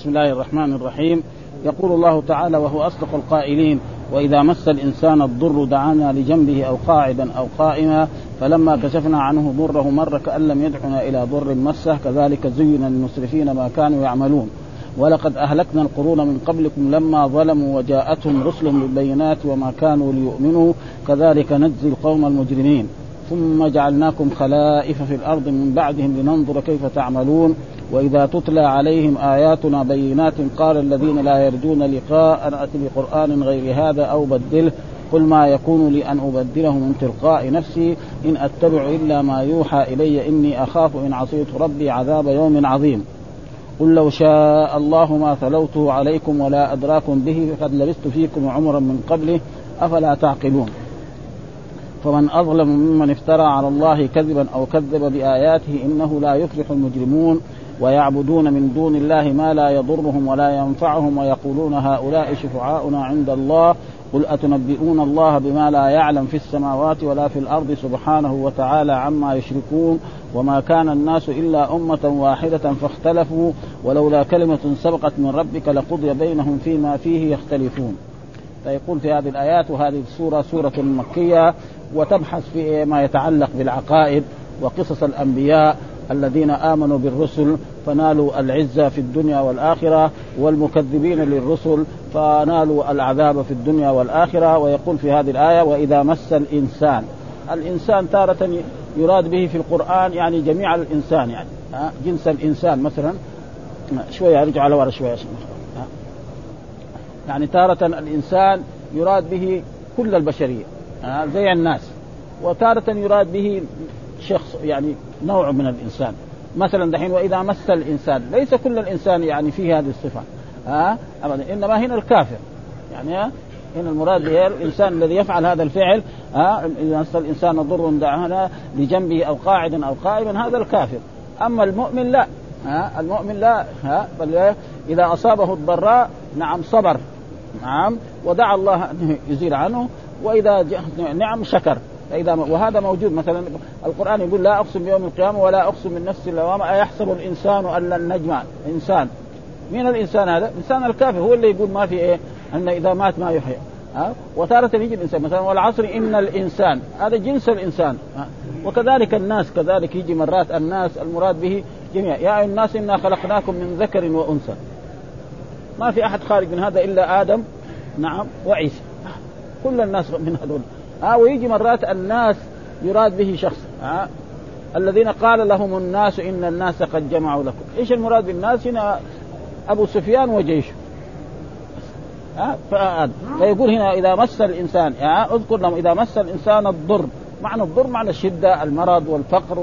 بسم الله الرحمن الرحيم. يقول الله تعالى وهو أصدق القائلين وإذا مس الإنسان الضر دعانا لجنبه أو قاعدا أو قائما فلما كشفنا عنه ضره مر كأن لم يدعنا إلى ضر مسه كذلك زين للمسرفين ما كانوا يعملون. ولقد أهلكنا القرون من قبلكم لما ظلموا وجاءتهم رسلهم بالبينات وما كانوا ليؤمنوا كذلك نجزي القوم المجرمين. ثم جعلناكم خلائف في الأرض من بعدهم لننظر كيف تعملون وإذا تتلى عليهم آياتنا بينات قال الذين لا يرجون لقاء اتي بقرآن غير هذا أو بدله قل ما يكون لي أن أبدله من تلقاء نفسي إن أتبع إلا ما يوحى إلي إني أخاف إن عصيت ربي عذاب يوم عظيم قل لو شاء الله ما تلوته عليكم ولا أدراكم به فقد لبثت فيكم عمرا من قبله أفلا تعقلون فمن أظلم ممن افترى على الله كذبا أو كذب بآياته إنه لا يفلح المجرمون ويعبدون من دون الله ما لا يضرهم ولا ينفعهم ويقولون هؤلاء شفعاؤنا عند الله قل أتنبئون الله بما لا يعلم في السماوات ولا في الأرض سبحانه وتعالى عما يشركون وما كان الناس إلا أمة واحدة فاختلفوا ولولا كلمة سبقت من ربك لقضي بينهم فيما فيه يختلفون فيقول في هذه الآيات وهذه السورة سورة مكية وتبحث في ما يتعلق بالعقائد وقصص الأنبياء الذين آمنوا بالرسل فنالوا العزه في الدنيا والآخرة والمكذبين للرسل فنالوا العذاب في الدنيا والآخرة. ويقول في هذه الآية وإذا مس الإنسان الإنسان تارة يراد به في القرآن يعني جميع الإنسان يعني جنس الإنسان مثلا شوية ارجع على ورا شوية يعني تارة الإنسان يراد به كل البشرية زي الناس. وتارة يراد به شخص يعني نوع من الإنسان. مثلا دحين وإذا مس الإنسان ليس كل الإنسان يعني فيه هذه الصفة ها ابدا. إنما هنا الكافر. يعني ها هنا المراد به الإنسان الذي يفعل هذا الفعل ها إذا مس الإنسان ضر دعانا لجنبه أو قاعدا أو قائما هذا الكافر. أما المؤمن لا ها المؤمن لا ها بل إذا أصابه الضراء نعم صبر. نعم ودعا الله أن يزيل عنه وإذا نعم شكر. فاذا وهذا موجود مثلا القرآن يقول لا أقسم بيوم القيامة ولا أقسم بالنفس اللوامه أيحسب الإنسان أن لن نجمع؟ إنسان. مين الإنسان هذا؟ الانسان الكافر هو اللي يقول ما في إيه؟ أن إذا مات ما يحيى ها؟ وتارة يجي الإنسان مثلا والعصر إن الإنسان. هذا جنس الإنسان. ها؟ وكذلك الناس كذلك يجي مرات الناس المراد به جميع يا أيها الناس إنا خلقناكم من ذكر وأنثى. ما في أحد خارج من هذا إلا آدم نعم وعيسى. كل الناس من هذول. ها ويجي مرات الناس يراد به شخص. ها الذين قال لهم الناس إن الناس قد جمعوا لكم، إيش المراد بالناس؟ هنا؟ أبو سفيان وجيشه. ها فيقول هنا إذا مس الإنسان ها اذكر لهم إذا مس الإنسان الضر. معنى الضر معنى الشدة المرض والفقر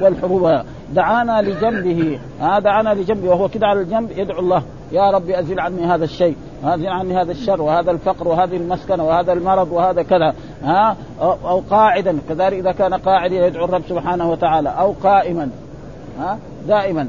والحروب دعانا لجنبه ها دعانا لجنبه وهو كده على الجنب يدعو الله. يا رب ازل عني هذا الشيء ازل عني هذا الشر وهذا الفقر وهذه المسكنة وهذا المرض وهذا كذا ها أو قاعدا. كذلك إذا كان قاعدا يدعو الرب سبحانه وتعالى أو قائما ها دائما.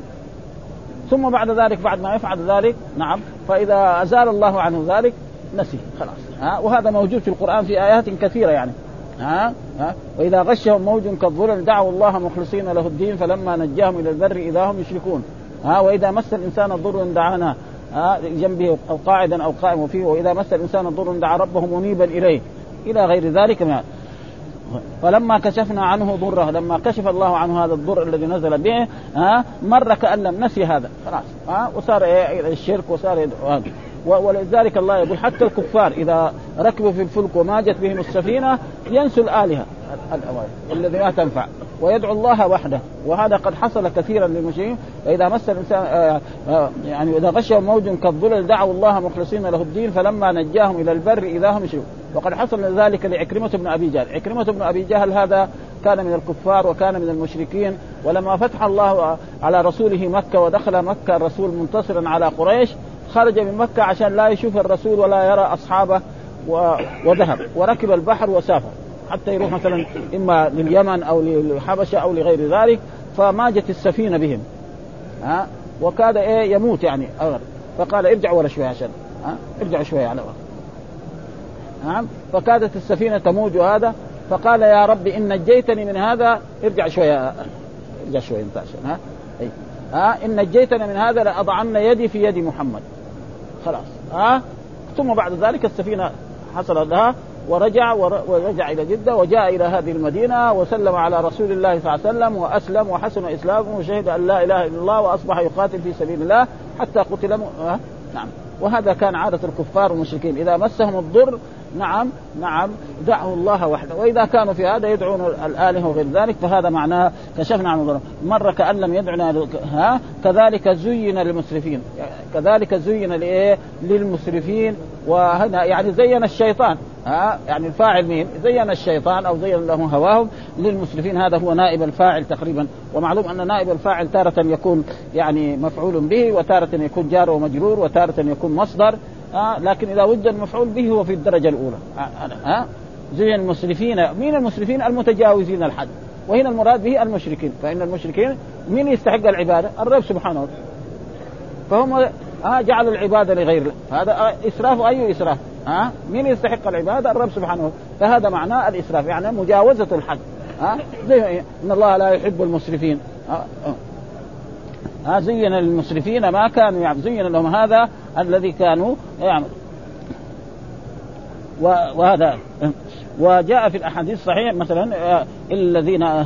ثم بعد ذلك بعد ما يفعل ذلك نعم فإذا أزال الله عنه ذلك نسي خلاص ها. وهذا موجود في القرآن في آيات كثيرة يعني. ها؟ ها؟ وإذا غشهم موج كالظلل دعوا الله مخلصين له الدين فلما نجاهم إلى البر إذا هم يشركون. ها؟ وإذا مس الإنسان ضر دعانا ها؟ جنبه أو قاعدا أو قائم فيه. وإذا مس الإنسان ضر دعا ربه منيبا إليه. إلى غير ذلك من فلما كشفنا عنه ضره لما كشف الله عنه هذا الضر الذي نزل به ها؟ مر كأن لم نسي هذا. خلاص. ها؟ وصار إيه؟ الشرك وصار ولذلك الله يقول حتى الكفار إذا ركبوا في الفلك وماجت بهم السفينة ينسوا الآلهة الذي لا تنفع. ويدعو الله وحده. وهذا قد حصل كثيرا للمشركين فإذا مس الإنسان آه، آه، يعني إذا غشهم موج كالظلل دعوا الله مخلصين له الدين فلما نجاهم إلى البر إذا هم يشركون. وقد حصل ذلك لعكرمة بن أبي جهل، عكرمة بن أبي جهل هذا كان من الكفار وكان من المشركين. ولما فتح الله على رسوله مكة ودخل مكة الرسول منتصرا على قريش خرج من مكة عشان لا يشوف الرسول ولا يرى أصحابه وذهب. وركب البحر وسافر. حتى يروح مثلا إما لليمن أو للحبشة أو لغير ذلك فماجت السفينة بهم. ها؟ وكاد إيه يموت يعني. فقال ارجع ورا شوية عشان. ها؟ ارجع شوية على ورا نعم فكادت السفينة تموج هذا. فقال يا رب إن نجيتني من هذا. ارجع شوية. ارجع شوية انت عشان. ها؟ ها؟ إن نجيتنا من هذا لأضعن يدي في يد محمد. خلاص. ها؟ ثم بعد ذلك السفينة حصل لها ورجع ورجع إلى جدة وجاء إلى هذه المدينة وسلم على رسول الله صلى الله عليه وسلم وأسلم وحسن إسلامه وشهد أن لا إله إلا الله وأصبح يقاتل في سبيل الله حتى قتل م... نعم. وهذا كان عادة الكفار والمشركين. إذا مسهم الضر نعم نعم دعوا الله وحده. وإذا كانوا في هذا يدعون الآلهة وغير ذلك فهذا معناه كشفنا عن الظلم. مرة كأن لم يدعنا ها؟ كذلك زين للمسرفين. كذلك زين لإيه؟ للمسرفين. وهنا يعني زين الشيطان. ها؟ يعني الفاعل مين؟ زين الشيطان أو زين لهم هواهم للمسرفين. هذا هو نائب الفاعل تقريبا. ومعلوم أن نائب الفاعل تارة يكون يعني مفعول به وتارة يكون جار ومجرور وتارة يكون مصدر. ها لكن إذا وجد المفعول به هو في الدرجة الأولى. ها؟ زين المسرفين مين المسرفين؟ المتجاوزين الحد. وهنا المراد به المشركين. فإن المشركين مين يستحق العبادة؟ الرب سبحانه وتعالى. فهم ها جعلوا العبادة لغير الله. هذا إسراف أي إسراف؟ ها؟ مين يستحق العبادة؟ الرب سبحانه وتعالى. فهذا معناه الإسراف يعني مجاوزة الحد. ها؟ زي إن الله لا يحب المسرفين. ها, ها؟ زين للمسرفين ما كانوا يعني زين لهم هذا الذي كانوا يعمل وهذا. وجاء في الأحاديث الصحيحه مثلا آه، الذين آه،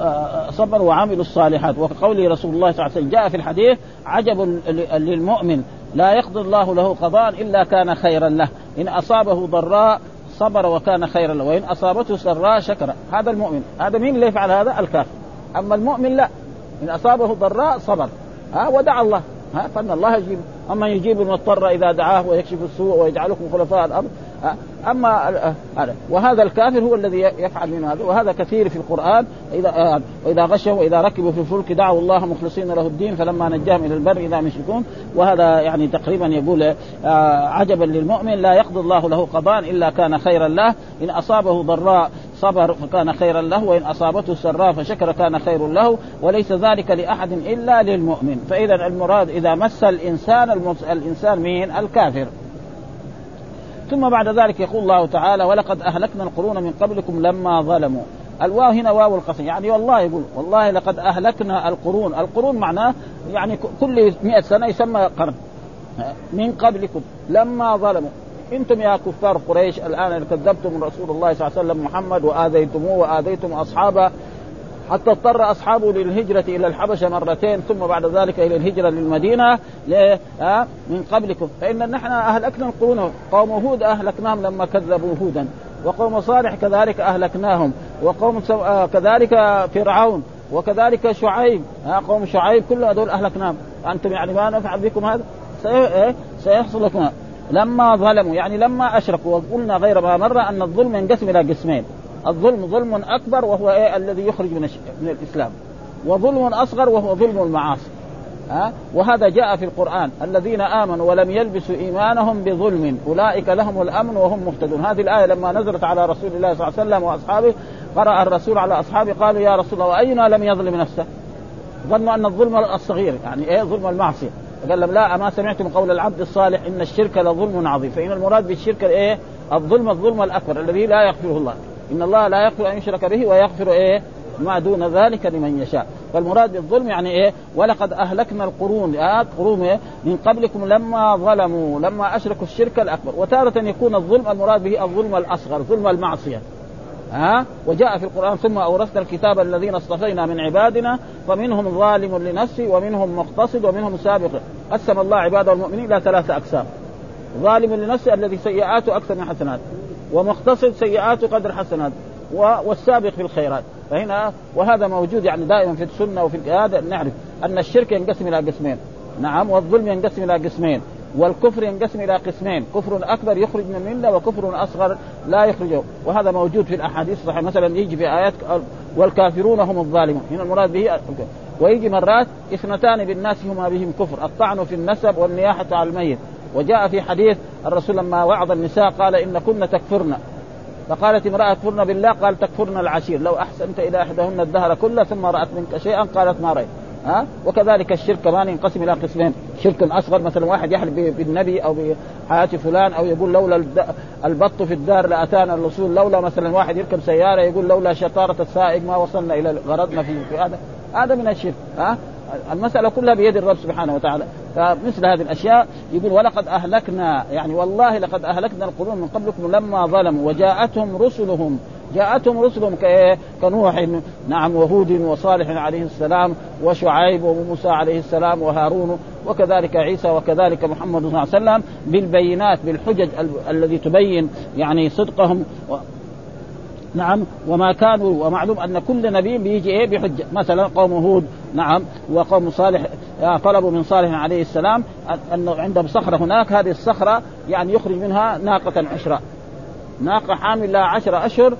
آه، صبروا وعملوا الصالحات. وكقول رسول الله صلى الله عليه وسلم جاء في الحديث عجب للمؤمن. لا يقضي الله له قضاء إلا كان خيرا له. إن أصابه ضراء صبر وكان خيرا له. وإن أصابته سراء شكر. هذا المؤمن. هذا مين اللي يفعل هذا؟ الكافر. أما المؤمن لا. إن أصابه ضراء صبر. ها ودعا الله. ها؟ فإن الله يجيب أما يجيب المضطر إذا دعاه ويكشف السوء ويجعلكم خلفاء الأرض أما هذا. وهذا الكافر هو الذي يفعل من هذا. وهذا كثير في القرآن. إذا آه، وإذا غشوا وإذا ركبوا في الفلك دعوا الله مخلصين له الدين فلما نجاهم إلى البر إذا مشركون. وهذا يعني تقريبا يقول آه، عجبا للمؤمن لا يقضي الله له قضاء إلا كان خيرا له. إن أصابه ضراء صبر فكان خيرا له وإن أصابته سراء فشكر كان خير له. وليس ذلك لأحد إلا للمؤمن. فاذا المراد إذا مس الإنسان الإنسان مين؟ الكافر. ثم بعد ذلك يقول الله تعالى ولقد أهلكنا القرون من قبلكم لما ظلموا. الواو هنا واو القسم يعني والله يقول والله لقد أهلكنا القرون. القرون معناه يعني كل مئة سنة يسمى قرن. من قبلكم لما ظلموا. أنتم يا كفار قريش الآن كذبتم رسول الله صلى الله عليه وسلم محمد وآذيتموه وآذيتم أصحابه. حتى اضطر أصحابه للهجرة إلى الحبشة مرتين ثم بعد ذلك إلى الهجرة للمدينة من قبلكم. فإن نحن أهلكنا القرون. قوم هود أهلكناهم لما كذبوا هودا. وقوم صالح كذلك أهلكناهم. وقوم آه، كذلك فرعون. وكذلك شعيب. قوم شعيب كل هذول أهلكناهم. أنتم يعني ما نفعل بكم هذا؟ إيه؟ سيحصل لكم. لما ظلموا يعني لما اشركوا وقلنا غير ما مره أن الظلم ينقسم إلى قسمين. الظلم ظلم أكبر وهو إيه الذي يخرج من من الإسلام. وظلم أصغر وهو ظلم المعاصي. ها؟ وهذا جاء في القرآن. الذين آمنوا ولم يلبسوا إيمانهم بظلم أولئك لهم الأمن وهم مهتدون. هذه الآية لما نزلت على رسول الله صلى الله عليه وسلم وأصحابه قرأ الرسول على أصحابه قالوا يا رسول الله واينا لم يظلم نفسه؟ ظنوا أن الظلم الصغير يعني إيه؟ ظلم المعصية. قال لهم لا أما سمعتم قول العبد الصالح إن الشرك لظلم عظيم. فإن المراد بالشرك إيه الظلم الظلم الأكبر الذي لا يغفره الله. إن الله لا يغفر أن يشرك به ويغفر إيه ما دون ذلك لمن يشاء. فالمراد بالظلم يعني إيه ولقد أهلكنا القرون آه قرون إيه؟ من قبلكم لما ظلموا لما أشركوا الشرك الأكبر. وتارة يكون الظلم المراد به الظلم الأصغر ظلم المعصية. ها؟ آه وجاء في القرآن ثم أورثنا الكتاب الذين اصطفينا من عبادنا فمنهم ظالم لنفسه ومنهم مقتصد ومنهم سابق. قسم الله عباده المؤمنين إلى ثلاثة أقسام. ظالم لنفسه الذي سيئاته أكثر من حسنات ومقتصد سيئاته قدر حسنات والسابق في الخيرات. فهنا وهذا موجود يعني دائما في السنة وفي هذا نعرف أن الشرك ينقسم إلى قسمين. نعم والظلم ينقسم إلى قسمين والكفر ينقسم إلى قسمين. كفر أكبر يخرج من الملة وكفر أصغر لا يخرجه. وهذا موجود في الأحاديث الصحيحة. مثلا يجي في آيات والكافرون هم الظالمون. هنا المراد به ويجي مرات اثنتان بالناس هما بهم كفر. الطعن في النسب والنياحة على الميت. وجاء في حديث الرسول لما وعظ النساء قال إن كن تكفرن. فقالت امرأة كفرن بالله؟ قال تكفرن العشير. لو أحسنت إلى إحداهن الدهر كله ثم رأت منك شيئا قالت ما رأيت. ها؟ وكذلك الشرك كمان ينقسم إلى قسمين. شرك أصغر مثلا واحد يحلف بالنبي أو بحياة فلان أو يقول لولا البط في الدار لأتانا الرسول. لولا مثلا واحد يركب سيارة يقول لولا شطارة السائق ما وصلنا إلى غرضنا في هذا. هذا من الشرك. ها؟ المسألة كلها بيد الرب سبحانه وتعالى. فمثل هذه الأشياء يقول ولقد أهلكنا يعني والله لقد أهلكنا القرون من قبلكم لما ظلموا وجاءتهم رسلهم جاءتهم رسلهم كنوح نعم وهود وصالح عليه السلام وشعيب وموسى عليه السلام وهارون وكذلك عيسى وكذلك محمد صلى الله عليه وسلم بالبينات بالحجج الذي تبين يعني صدقهم نعم وما كانوا ومعلوم أن كل نبي بيجي إيه بحجة. مثلا قوم هود نعم وقوم صالح آه، طلبوا من صالح عليه السلام أنه عندهم صخرة هناك. هذه الصخرة يعني يخرج منها ناقة عشراء ناقة حامل لها عشر أشهر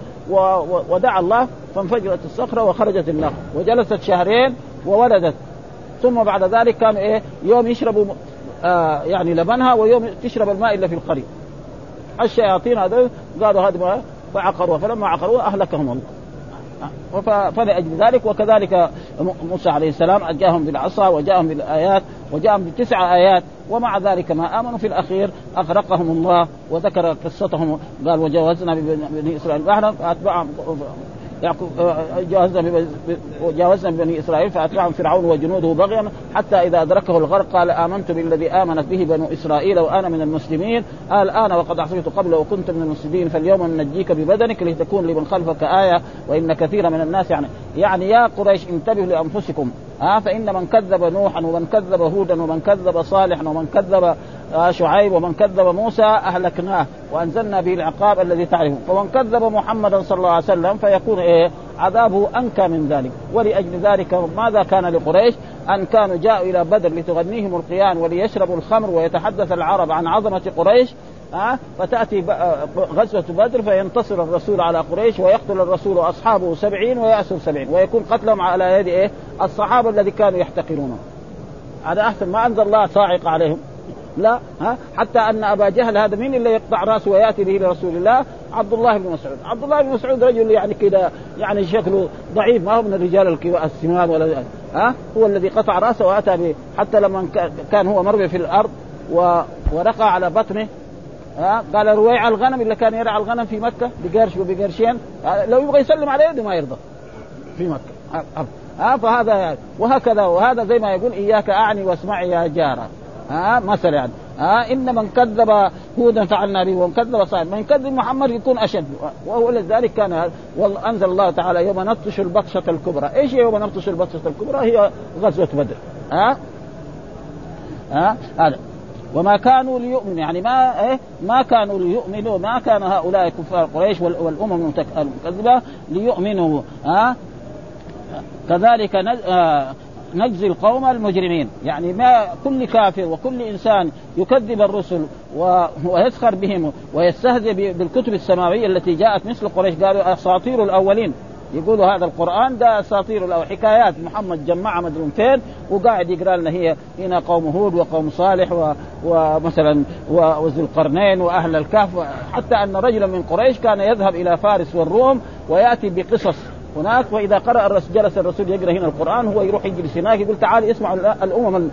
ودعا الله فانفجرت الصخرة وخرجت الناقة. وجلست شهرين وولدت. ثم بعد ذلك كان إيه يوم يشربوا آه يعني لبنها ويوم تشرب الماء إلا في القريب. الشياطين هذول قالوا هذا فعقروها فلما عقروها أهلكهم الله فلأجل ذلك وكذلك موسى عليه السلام جاءهم بالعصا وجاءهم بالآيات وجاءهم بتسع آيات ومع ذلك ما آمنوا في الأخير أغرقهم الله وذكر قصتهم قال وجاوزنا بني إسرائيل بحرا فأتبعهم يعقوب جاوزنا جاوزنا ببني إسرائيل فأتبعهم فرعون وجنوده بغيا حتى إذا أدركه الغرق قال آمنت بالذي آمنت به بنو إسرائيل وأنا من المسلمين. الان وقد عصيت قبل وكنت من المسلمين فاليوم ننجيك ببدنك لتكون لمن خلفك آية وإن كثيرا من الناس يعني يعني يا قريش انتبهوا لأنفسكم. ها فإن من كذب نوحا ومن كذب هودا ومن كذب صالحا ومن كذب شعيب ومن كذب موسى أهلكناه وأنزلنا به العقاب الذي تعرفه. فمن كذب محمدا صلى الله عليه وسلم فيكون إيه؟ عذابه أنكى من ذلك. ولأجل ذلك ماذا كان لقريش؟ أن كانوا جاءوا إلى بدر لتغنيهم القيان وليشربوا الخمر ويتحدث العرب عن عظمة قريش. ها؟ فتأتي غزوة بدر فينتصر الرسول على قريش ويقتل الرسول وأصحابه سبعين ويأسر سبعين ويكون قتلهم على يد إيه؟ الصحابة الذي كانوا يحتقرونه. هذا أحسن ما أنزل الله صاعقة عليهم. لا ها؟ حتى أن أبا جهل هذا مين اللي يقطع رأسه ويأتي به لرسول الله؟ عبد الله بن مسعود، عبد الله بن مسعود رجل يعني كذا يعني شكله ضعيف ما هو من الرجال السمان ولا ها؟ هو الذي قطع رأسه وأتى به. حتى لما كان هو مرمي في الأرض ورقى على بطنه ها؟ قال رويع الغنم اللي كان يرعى الغنم في مكة بقرش وبقرشين. لو يبغى يسلم على يده ما يرضى. في مكة. ها؟ فهذا وهكذا وهذا زي ما يقول إياك أعني واسمعي يا جارة. ها؟ مثلا يعني. ها؟ إن من كذب هودا فعلنا به ومن كذب صالح من كذب محمد يكون أشد. وهو لذلك كان أنزل الله تعالى يوم نبطش البطشة الكبرى، إيش يوم نبطش البطشة الكبرى؟ هي غزوة بدر. ها؟ ها؟ هذا. وما كانوا ليؤمنوا. يعني ما إيه؟ ما كانوا ليؤمنوا ما كان هؤلاء كفار قريش والأمم المكذبه ليؤمنوا. ها؟ كذلك آه نجزي القوم المجرمين. يعني ما كل كافر وكل إنسان يكذب الرسل ويسخر بهم ويستهزئ بالكتب السماوية التي جاءت مثل قريش. قالوا أساطير الأولين. يقولوا هذا القرآن ده أساطير الاولين حكايات. محمد جمعها مدرون فين وقاعد يقرأ لنا هي. هنا قوم هود وقوم صالح ومثلا وذو القرنين وأهل الكهف. حتى أن رجلا من قريش كان يذهب إلى فارس والروم ويأتي بقصص هناك. وإذا قرأ الرسول جلس الرسول يقرأ هنا القرآن هو يروح يجلس هناك يقول تعال اسمع الأمم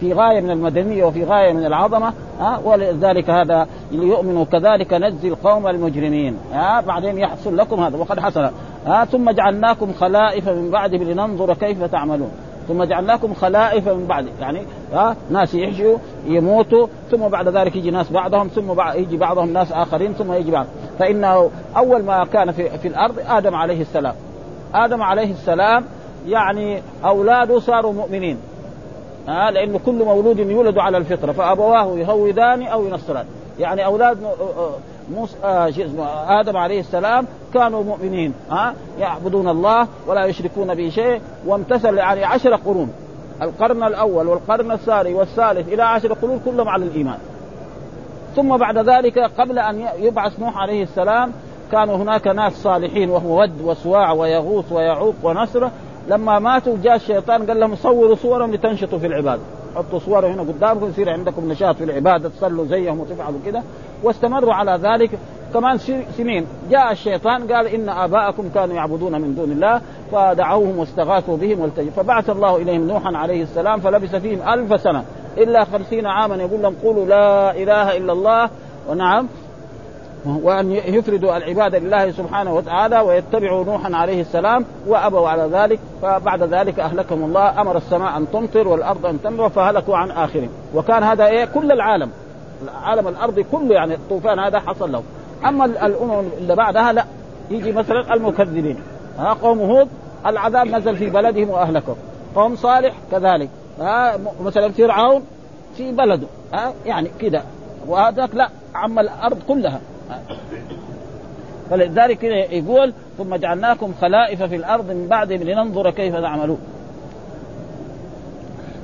في غاية من المدنية وفي غاية من العظمة ها ولذلك هذا ليؤمنوا كذلك نجزي القوم المجرمين. ها بعدين يحصل لكم هذا وقد حصل. ها ثم جعلناكم خلائف من بعده لننظر كيف تعملون. ثم جعلناكم خلائف من بعد يعني ها ناس يعيشوا يموتوا ثم بعد ذلك يجي ناس بعضهم ثم بعد يجي بعضهم ناس آخرين ثم يجي بعض. فإنه أول ما كان في, في الأرض آدم عليه السلام. آدم عليه السلام يعني أولاده صاروا مؤمنين. ها لأنه كل مولود يولد على الفطرة فأبواه يهودان أو ينصران. يعني أولاد موسى آه آدم عليه السلام كانوا مؤمنين ها يعبدون الله ولا يشركون به شيء وامتثل يعني عشر قرون. القرن الأول والقرن الثاني والثالث إلى عشر قرون كلهم على الإيمان. ثم بعد ذلك قبل أن يبعث نوح عليه السلام كانوا هناك ناس صالحين وهو ود وسواع ويغوث ويعوق ونصره لما ماتوا جاء الشيطان قال لهم صوروا صورهم لتنشطوا في العبادة. حطوا صورهم هنا قدامكم يصير عندكم نشاط في العبادة تصلوا زيهم وتفعلوا كده. واستمروا على ذلك كمان سنين. جاء الشيطان قال إن آباءكم كانوا يعبدون من دون الله فدعوهم واستغاثوا بهم والتجوا فبعث الله إليهم نوحا عليه السلام فلبث فيهم ألف سنة. إلا خمسين عاما يقول لهم قولوا لا إله إلا الله. ونعم. وأن يفردوا العباده لله سبحانه وتعالى ويتبعوا نوحا عليه السلام وأبوا على ذلك فبعد ذلك أهلكهم الله أمر السماء أن تمطر والأرض أن تمطر فهلكوا عن اخرهم وكان هذا إيه؟ كل العالم. العالم الارضي كله يعني الطوفان هذا حصل له أما الأمم اللي بعدها لا. يجي مثلا المكذبين. ها قوم هود العذاب نزل في بلدهم وأهلكهم. قوم صالح كذلك. ها مثلا فرعون في بلده. ها يعني كذا وهذاك لا. عم الأرض كلها. فلذلك يقول ثم جعلناكم خلائف في الأرض من بعدهم لننظر كيف تعملون.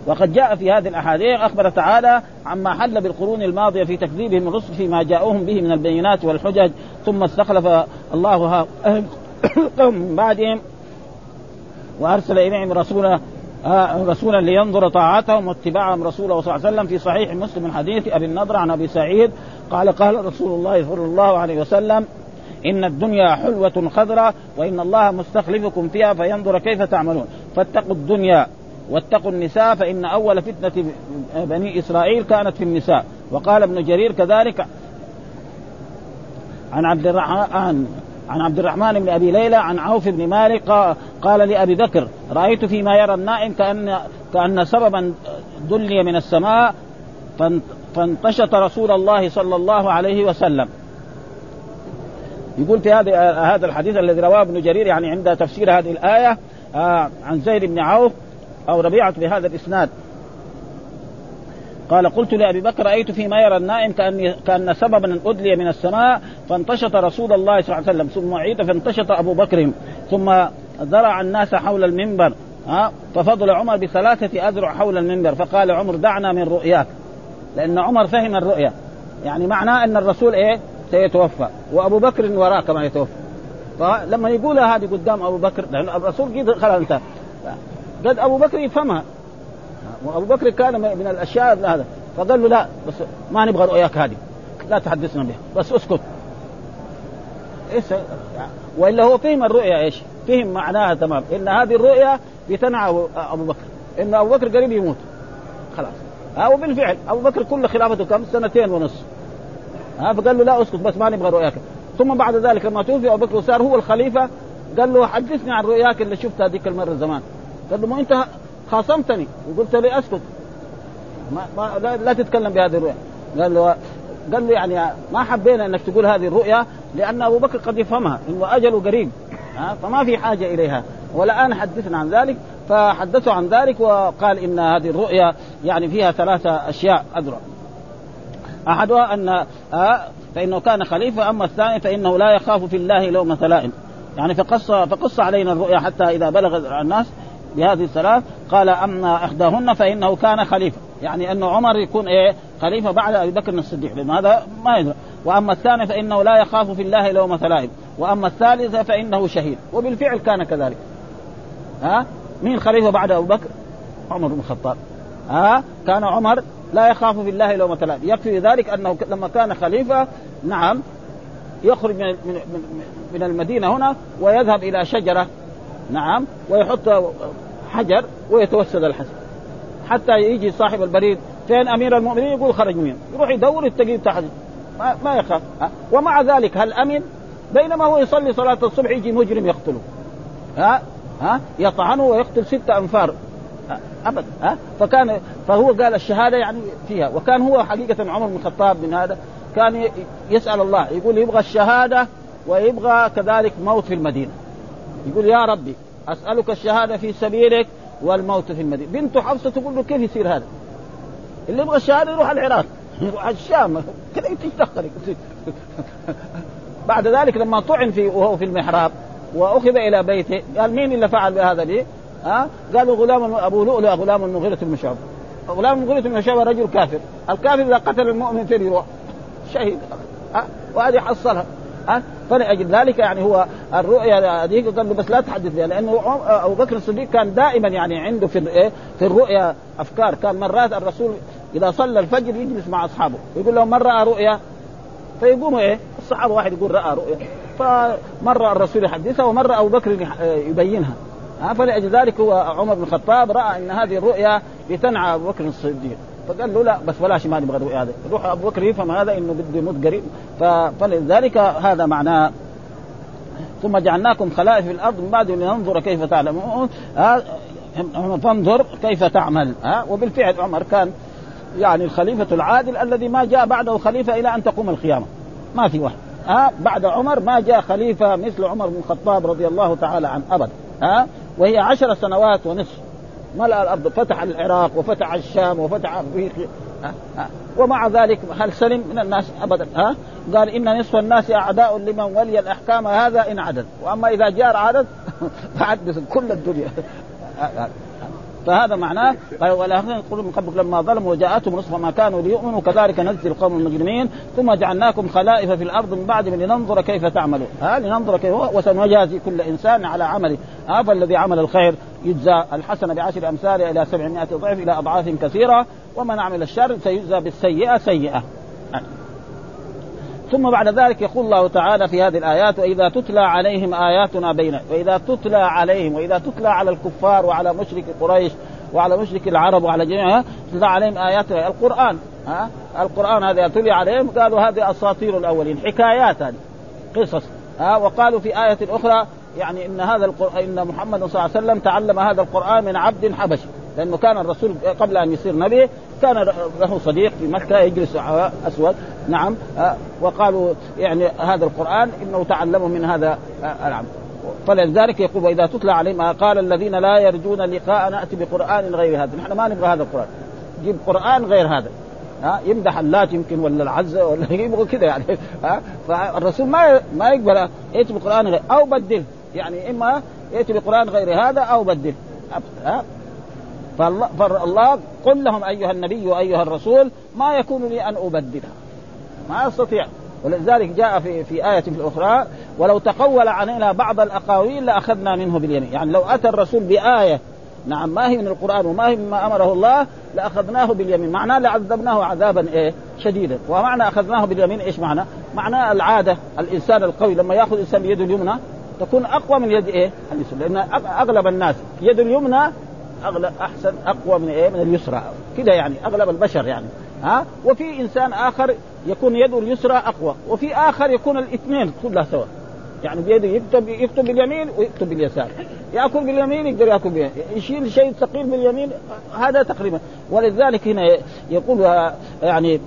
وقد جاء في هذه الأحاديث أخبر تعالى عما حل بالقرون الماضية في تكذيبهم الرسل فيما جاءوهم به من البينات والحجج ثم استخلف الله من بعدهم وأرسل إليهم رسولا رسولا لينظر طاعتهم واتباعهم رسوله صلى الله عليه وسلم في صحيح مسلم من حديث أبي النضر عن أبي سعيد قال قال رسول الله صلى الله عليه وسلم إن الدنيا حلوة خضراء وإن الله مستخلفكم فيها فينظر كيف تعملون. فاتقوا الدنيا واتقوا النساء فإن أول فتنة بني إسرائيل كانت في النساء. وقال ابن جرير كذلك عن عبد الرحمن عن عبد الرحمن بن أبي ليلى عن عوف بن مالك قال لأبي بكر رأيت فيما يرى النائم كان كأن سببا دلي من السماء فانتشط رسول الله صلى الله عليه وسلم. يقول في هذا هذا الحديث الذي رواه ابن جرير يعني عند تفسير هذه الآية آه عن زيد بن عوف أو ربيعة بهذا الإسناد. قال قلت لأبي بكر رايت فيما يرى النائم كان كأن سببا أدلي من السماء فانتشط رسول الله صلى الله عليه وسلم. ثم عيد فانتشط أبو بكر. ثم ذرع الناس حول المنبر ها ففضل عمر بثلاثة أذرع حول المنبر فقال عمر دعنا من رؤياك. لأن عمر فهم الرؤيا. يعني معناه أن الرسول إيه؟ سيتوفى. وأبو بكر وراه كما يتوفى. فلما يقول هذه قدام أبو بكر لأن الرسول قد خلاص انتهى. قد أبو بكر يفهمها. وأبو بكر كان من الأشياء هذا فقال له لا بس ما نبغى رؤياك هذه. لا تحدثنا بها. بس اسكت. إيش؟ وإلا هو فهم الرؤيا إيش؟ فهم معناها تمام. إن هذه الرؤيا بتنع أبو بكر. إن أبو بكر قريب يموت. خلاص. ها وبالفعل. أبو بكر كل خلافته كم؟ سنتين ونصف ها فقال له لا أسكت بس ما نبغى رؤياك. ثم بعد ذلك لما توفي أبو بكر وصار هو الخليفة قال له حدثني عن رؤياك اللي شفتها ذيك المرة زمان. قال له ما أنت خاصمتني؟ وقلت لي أسكت. ما, ما لا, لا تتكلم بهذه الرؤيا. قال له قال له يعني ما حبينا إنك تقول هذه الرؤيا لأن أبو بكر قد يفهمها إنه اجله قريب ها فما في حاجة إليها. والآن حدثنا عن ذلك. فحدثوا عن ذلك وقال إن هذه الرؤيا يعني فيها ثلاثة أشياء أدرى. أحدها أن فإنه كان خليفة أما الثاني فإنه لا يخاف في الله لومه لائم يعني فقص فقص علينا الرؤيا حتى إذا بلغ الناس بهذه الثلاث قال أما إحداهن فإنه كان خليفة. يعني انه عمر يكون إيه خليفة بعد أبي بكر الصديق لأن هذا ما يدري وأما الثاني فإنه لا يخاف في الله لومه لائم وأما الثالثه فإنه شهيد. وبالفعل كان كذلك. ها؟ مين خليفة بعد أبو بكر؟ عمر بن الخطاب. ها؟ كان عمر لا يخاف في الله لومه لائم يكفي ذلك أنه لما كان خليفة نعم يخرج من من المدينة هنا ويذهب إلى شجرة نعم ويحط حجر ويتوسد الحجر. حتى يجي صاحب البريد فين أمير المؤمنين؟ يقول خرج منه. يروح يدور يتقي تحت ما, ما يخاف. ومع ذلك هل أمن؟ بينما هو يصلي صلاة الصبح يجي مجرم يقتله. ها؟ ها يطعنه ويقتل ستة أنفار. ابدا ها فكان فهو قال الشهادة يعني فيها. وكان هو حقيقة عمر بن الخطاب من هذا كان يسأل الله يقول يبغى الشهادة ويبغى كذلك موت في المدينة. يقول يا ربي أسألك الشهادة في سبيلك والموت في المدينة. بنته حفصة تقول له كيف يصير هذا؟ اللي يبغى الشهادة يروح العراق يروح الشام. كذا تشتغل بعد ذلك لما طعن في وهو في المحراب وأخذ إلى بيته قال مين اللي فعل بهذا لي؟ ها؟ قالوا غلام أبو لؤلؤ غلام المغيرة بن شعبة غلام المغيرة بن شعبة رجل كافر الكافر إذا قتل المؤمن فين يروح؟ شهيد ها؟ وهذه حصلها ها فلأجل ذلك يعني هو الرؤيا هذيك قال له بس لا تحدث بها لأنه أبو بكر الصديق كان دائما يعني عنده في إيه؟ في الرؤيا أفكار كان مرات الرسول إذا صلى الفجر يجلس مع أصحابه يقول لهم من رأى رؤيا فيقوموا إيه الصحابة واحد يقول رأى رؤيا فمره الرسول يحدثها ومره أبو بكر يبينها. ها فلأجل ذلك هو عمر بن الخطاب رأى إن هذه الرؤيا بتنعى أبو بكر الصديق. فقال له لا بس بلاش ما نبغى هذا روح أبو بكر يفهم هذا إنه بده يموت قريب. فلذلك هذا معناه. ثم جعلناكم خلائف في الأرض من بعد لننظر كيف تعلمون. فانظر كيف تعمل. ها وبالفعل عمر كان يعني الخليفة العادل الذي ما جاء بعده خليفة إلى أن تقوم القيامة. ما في واحد. ها بعد عمر ما جاء خليفة مثل عمر بن الخطاب رضي الله تعالى عنه أبدا ها وهي عشر سنوات ونصف. ملأ الأرض فتح العراق وفتح الشام وفتح أفريقيا ومع ذلك هل سلم من الناس؟ ابدا ها. قال إن نصف الناس أعداء لمن ولي الأحكام هذا إن عدد. وأما إذا جار عدد فحدث كل الدنيا. فهذا معناه قال قلوا من قبلك لما ظلموا وجاءتهم رسل ما كانوا ليؤمنوا كذلك نجزي القوم المجرمين ثم جعلناكم خلائف في الأرض من بعد من لننظر كيف تعملون. ها لننظر كيف وسنجازي كل إنسان على عمله. ها فالذي عمل الخير يجزى الحسنة بعشر أمثالها إلى 700 ضعف إلى أضعاف كثيرة ومن عمل الشر سيجزى بالسيئة سيئة. ثم بعد ذلك يقول الله تعالى في هذه الآيات وإذا تتلى عليهم آياتنا بين وإذا تتلى عليهم وإذا تتلى على الكفار وعلى مشرك قريش وعلى مشرك العرب وعلى جميعها تتلى عليهم آياتنا. القرآن ها القرآن هذا تلي عليهم قالوا هذه أساطير الأولين حكايات هذه قصص ها وقالوا في آية أخرى يعني إن هذا القرآن إن محمد صلى الله عليه وسلم تعلم هذا القرآن من عبد حبشي لأنه كان الرسول قبل أن يصير نبي كان له صديق في مكة يجلس أسود. نعم. آه، وقالوا يعني هذا القرآن إنه تعلمه من هذا آه، العبد فلذلك يقول وإذا تتلى عليهم قال الذين لا يرجون لقاء ناتي بقرآن غير هذا. نحن ما نبغى هذا القرآن. جيب قرآن غير هذا. ها يمدح اللات يمكن ولا العزة ولا يبغى كذا يعني. ها فالرسول ما ما يقبل يأتي بقرآن غير أو بدل. يعني إما يأتي بقرآن غير هذا أو بدل. ها فالله, فالله قل لهم أيها النبي وأيها الرسول ما يكون لي أن ابدلها ما استطيع ولذلك جاء في في آية في الأخرى ولو تقول علينا بعض الأقاويل لأخذنا منه باليمين. يعني لو أتى الرسول بآية نعم ما هي من القرآن وما هي مما أمره الله لأخذناه باليمين. معناه لعذبناه عذابا إيه؟ شديدا. ومعنى أخذناه باليمين إيش معنى؟ معناه العادة الإنسان القوي لما يأخذ الإنسان بيده اليمنى تكون أقوى من يد إيه؟ اليسرى. لأن أغلب الناس يد اليمنى اغلب أحسن أقوى من إيه؟ من اليسرى. كده يعني أغلب البشر يعني. ها؟ وفي إنسان آخر يكون يده اليسرى أقوى وفي آخر يكون الاثنين كلها سوا يعني بيده يكتب يكتب باليمين ويكتب باليسار. يأكل باليمين يقدر يأكل باليمين يشيل شيء ثقيل باليمين هذا تقريبا. ولذلك هنا يقول يعني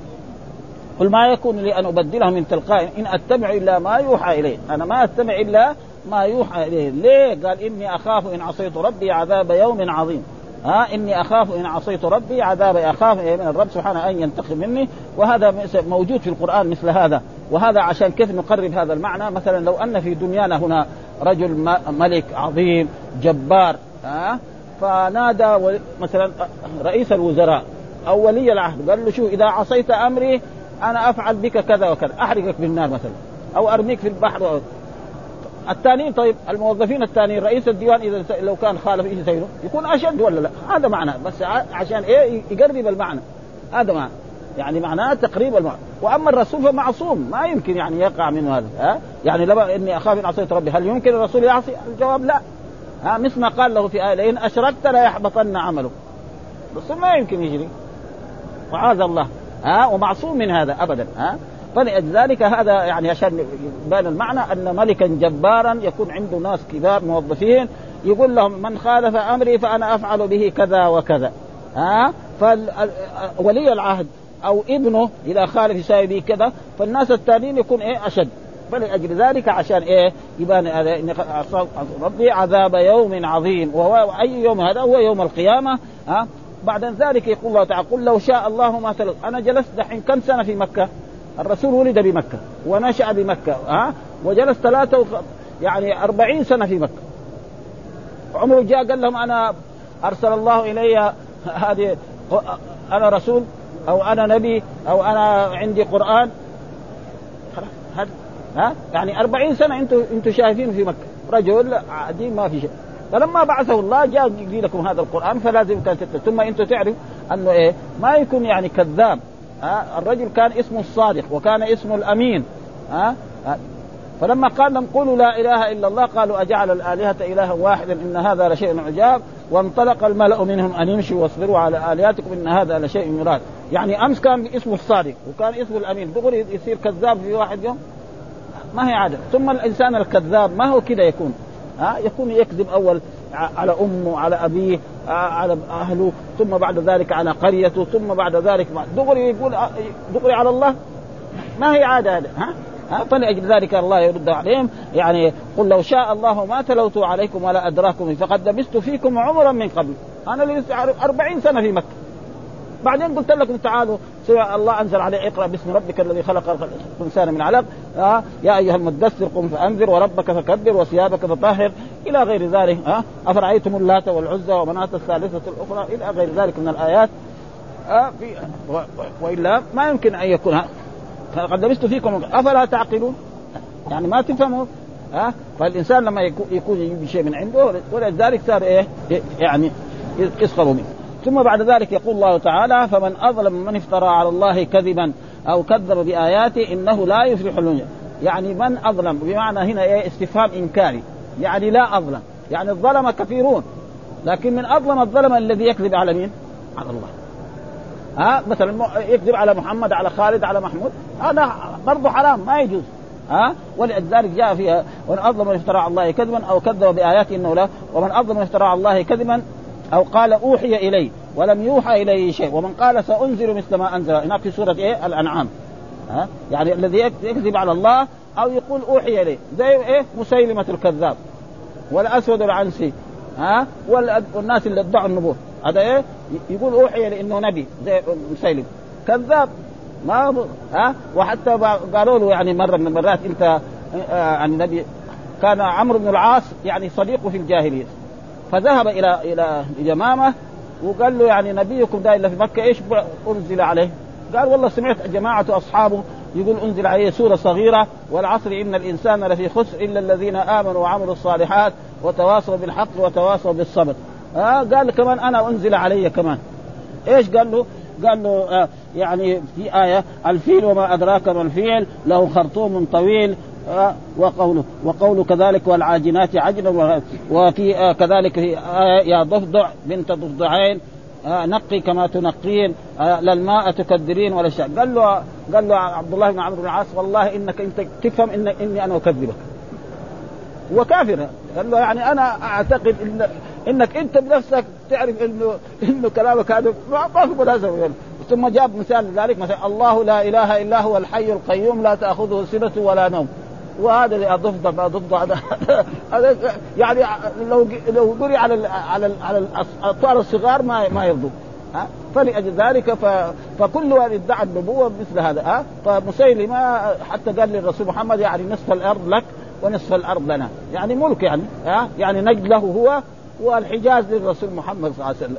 قل ما يكون لي أن أبدله من تلقاء إن أتبع إلا ما يوحى إليه. أنا ما اتبع إلا ما يوحى إليه. ليه؟ قال إني أخاف إن عصيت ربي عذاب يوم عظيم. ها؟ إني أخاف إن عصيت ربي عذاب أخاف من الرب سبحانه أن ينتقم مني. وهذا موجود في القرآن مثل هذا. وهذا عشان كيف نقرب هذا المعنى؟ مثلا لو أن في دنيانا هنا رجل ملك عظيم جبار ها؟ فنادى مثلا رئيس الوزراء أو ولي العهد قال له شو إذا عصيت أمري أنا أفعل بك كذا وكذا أحرقك بالنار مثلا أو أرميك في البحر الثانيين طيب الموظفين الثانيين رئيس الديوان إذا لو كان خالف إيش يسوي يكون أشد ولا لا؟ هذا معنى بس عشان إيه يقرب المعنى. هذا معنى. يعني معناه تقريب المعنى. وأما الرسول فمعصوم ما يمكن يعني يقع منه هذا ها؟ يعني لما إني أخاف إن عصيت ربي هل يمكن الرسول يعصي؟ الجواب لا. ها مثل ما قال له في آية لئن أشركت لا يحبطن عمله الرسول ما يمكن يجري. وعاذ الله ها؟ ومعصوم من هذا أبدا ها؟ فلذلك هذا يعني عشان يبان المعنى أن ملكا جبارا يكون عنده ناس كبار موظفين يقول لهم من خالف أمري فأنا أفعل به كذا وكذا. ها؟ فولي العهد أو ابنه إذا خالف يساوي به كذا فالناس الثانيين يكون إيه؟ أشد. فلأجل ذلك عشان إيه؟ يبان إن ربي عذاب يوم عظيم. وهو اي يوم هذا؟ هو يوم القيامة. ها؟ بعد ذلك يقول الله تعالى قل لو شاء الله ما تلق أنا جلست دحين كم سنة في مكة؟ الرسول ولد بمكة ونشأ بمكة ها؟ وجلس ثلاثة وخ... يعني أربعين سنة في مكة. عمره جاء قال لهم أنا أرسل الله إلي هذه أنا رسول أو أنا نبي أو أنا عندي قرآن. ها؟ يعني أربعين سنة أنتم أنتم شايفين في مكة. رجل عادي ما في شيء. فلما بعثه الله جاء يقول لكم هذا القرآن فلازم ثم أنتم تعرف أنه إيه؟ ما يكون يعني كذاب. ها؟ الرجل كان اسمه الصادق وكان اسمه الأمين ها؟ فلما قال لهم قولوا لا إله إلا الله قالوا أجعل الآلهة إلها واحدا إن هذا لشيء عجاب وانطلق الملأ منهم أن يمشوا واصبروا على آلهتكم إن هذا لشيء مراد. يعني أمس كان اسمه الصادق وكان اسمه الأمين دغري يصير كذاب في واحد يوم؟ ما هي عادة. ثم الإنسان الكذاب ما هو كذا يكون ها؟ يكون يكذب أول على أمه على أبيه على أهله ثم بعد ذلك على قريته ثم بعد ذلك دغري يقول دغري على الله؟ ما هي عادة هذا ها؟ فلأجل ذلك الله يرد عليهم يعني قل لو شاء الله ما تلوت عليكم ولا أدراكم فقد لبست فيكم عمرا من قبل. أنا لي أربعين سنة في مكة. بعدين قلت لكم تعالوا الله أنزل عليه اقرأ باسم ربك الذي خلق الإنسان من علق. آه يا أيها المدثر قم فأنذر وربك فكبر وثيابك فطهر إلى غير ذلك. آه أفرأيتم اللات والعزى ومناة الثالثة الأخرى إلى غير ذلك من الآيات؟ آه في وإلا ما يمكن أن يكون. فقد لبست فيكم. أفلا تعقلون؟ يعني ما تفهموا ها أه؟ فالإنسان لما يكون يجيب شيء من عنده ولذلك صار إيه؟ يعني يسخروا منه. ثم بعد ذلك يقول الله تعالى فمن أظلم من افترى على الله كذبا أو كذب بآياته إنه لا يفلح المجرم يعني من أظلم بمعنى هنا إيه؟ استفهام إنكاري. يعني لا أظلم. يعني الظلم كثيرون. لكن من أظلم الظلم الذي يكذب على مين؟ على الله. ها؟ مثلا يكذب على محمد على خالد على محمود. هذا برضه حرام ما يجوز. ها؟ ولذلك جاء فيها ومن أظلم من افترى على الله كذبا أو كذب بآياته إنه لا. ومن أظلم من افترى على الله كذبا أو قال أوحي إلي ولم يوحى اليه شيء. ومن قال سأنزل مثل ما أنزل. هناك في سورة إيه؟ الأنعام. ها؟ يعني الذي يكذب على الله أو يقول أوحي إليه. زي إيه؟ مسيلمة الكذاب والأسود العنسي. ها؟ والناس اللي ادعوا النبوة. هذا إيه؟ يقول أوحي لأنه نبي. زي مسيلم. كذاب. ما ها؟ وحتى قالوا له يعني مرة من المرات أنت آه، عن النبي. كان عمرو بن العاص يعني صديقه في الجاهلية. فذهب إلى إلى جمامه وقال له يعني نبيكم دائما في مكة إيش أنزل عليه؟ قال والله سمعت جماعة أصحابه يقول أنزل عليه سورة صغيرة والعصر إن الإنسان لفي خسر إلا الذين آمنوا وعملوا الصالحات وتواصوا بالحق وتواصوا بالصبر آه قال كمان أنا أنزل علي كمان إيش قال له؟ قال له آه يعني في آية الفيل وما أدراك ما الفيل له خرطوم طويل وقوله وقوله كذلك والعاجنات عجنا وفي آه كذلك آية يا ضفدع بنت ضفدعين آه نقي كما تنقين آه لا الماء تكدرين ولا شيء. قال له قال له عبد الله بن عمرو بن العاص والله إنك انت تفهم إن إني أنا أكذبك. هو كافر. قال له يعني أنا أعتقد ان إنك أنت بنفسك تعرف انه انه كلامك هذا ما في مناسبة. ثم جاب مثال لذلك مثلا الله لا إله إلا هو الحي القيوم لا تأخذه سنة ولا نوم. وهذا اللي ضفدع هذا يعني لو لو قري على على على الأطفال الصغار ما ما يرضوا ها؟ فلأجل ذلك. فكل من ادعى النبوة مثل هذا ها؟ فمسيلمة حتى قال للرسول محمد يعني نصف الأرض لك ونصف الأرض لنا يعني ملك يعني ها؟ يعني نجد له هو والحجاز للرسول محمد صلى الله عليه وسلم.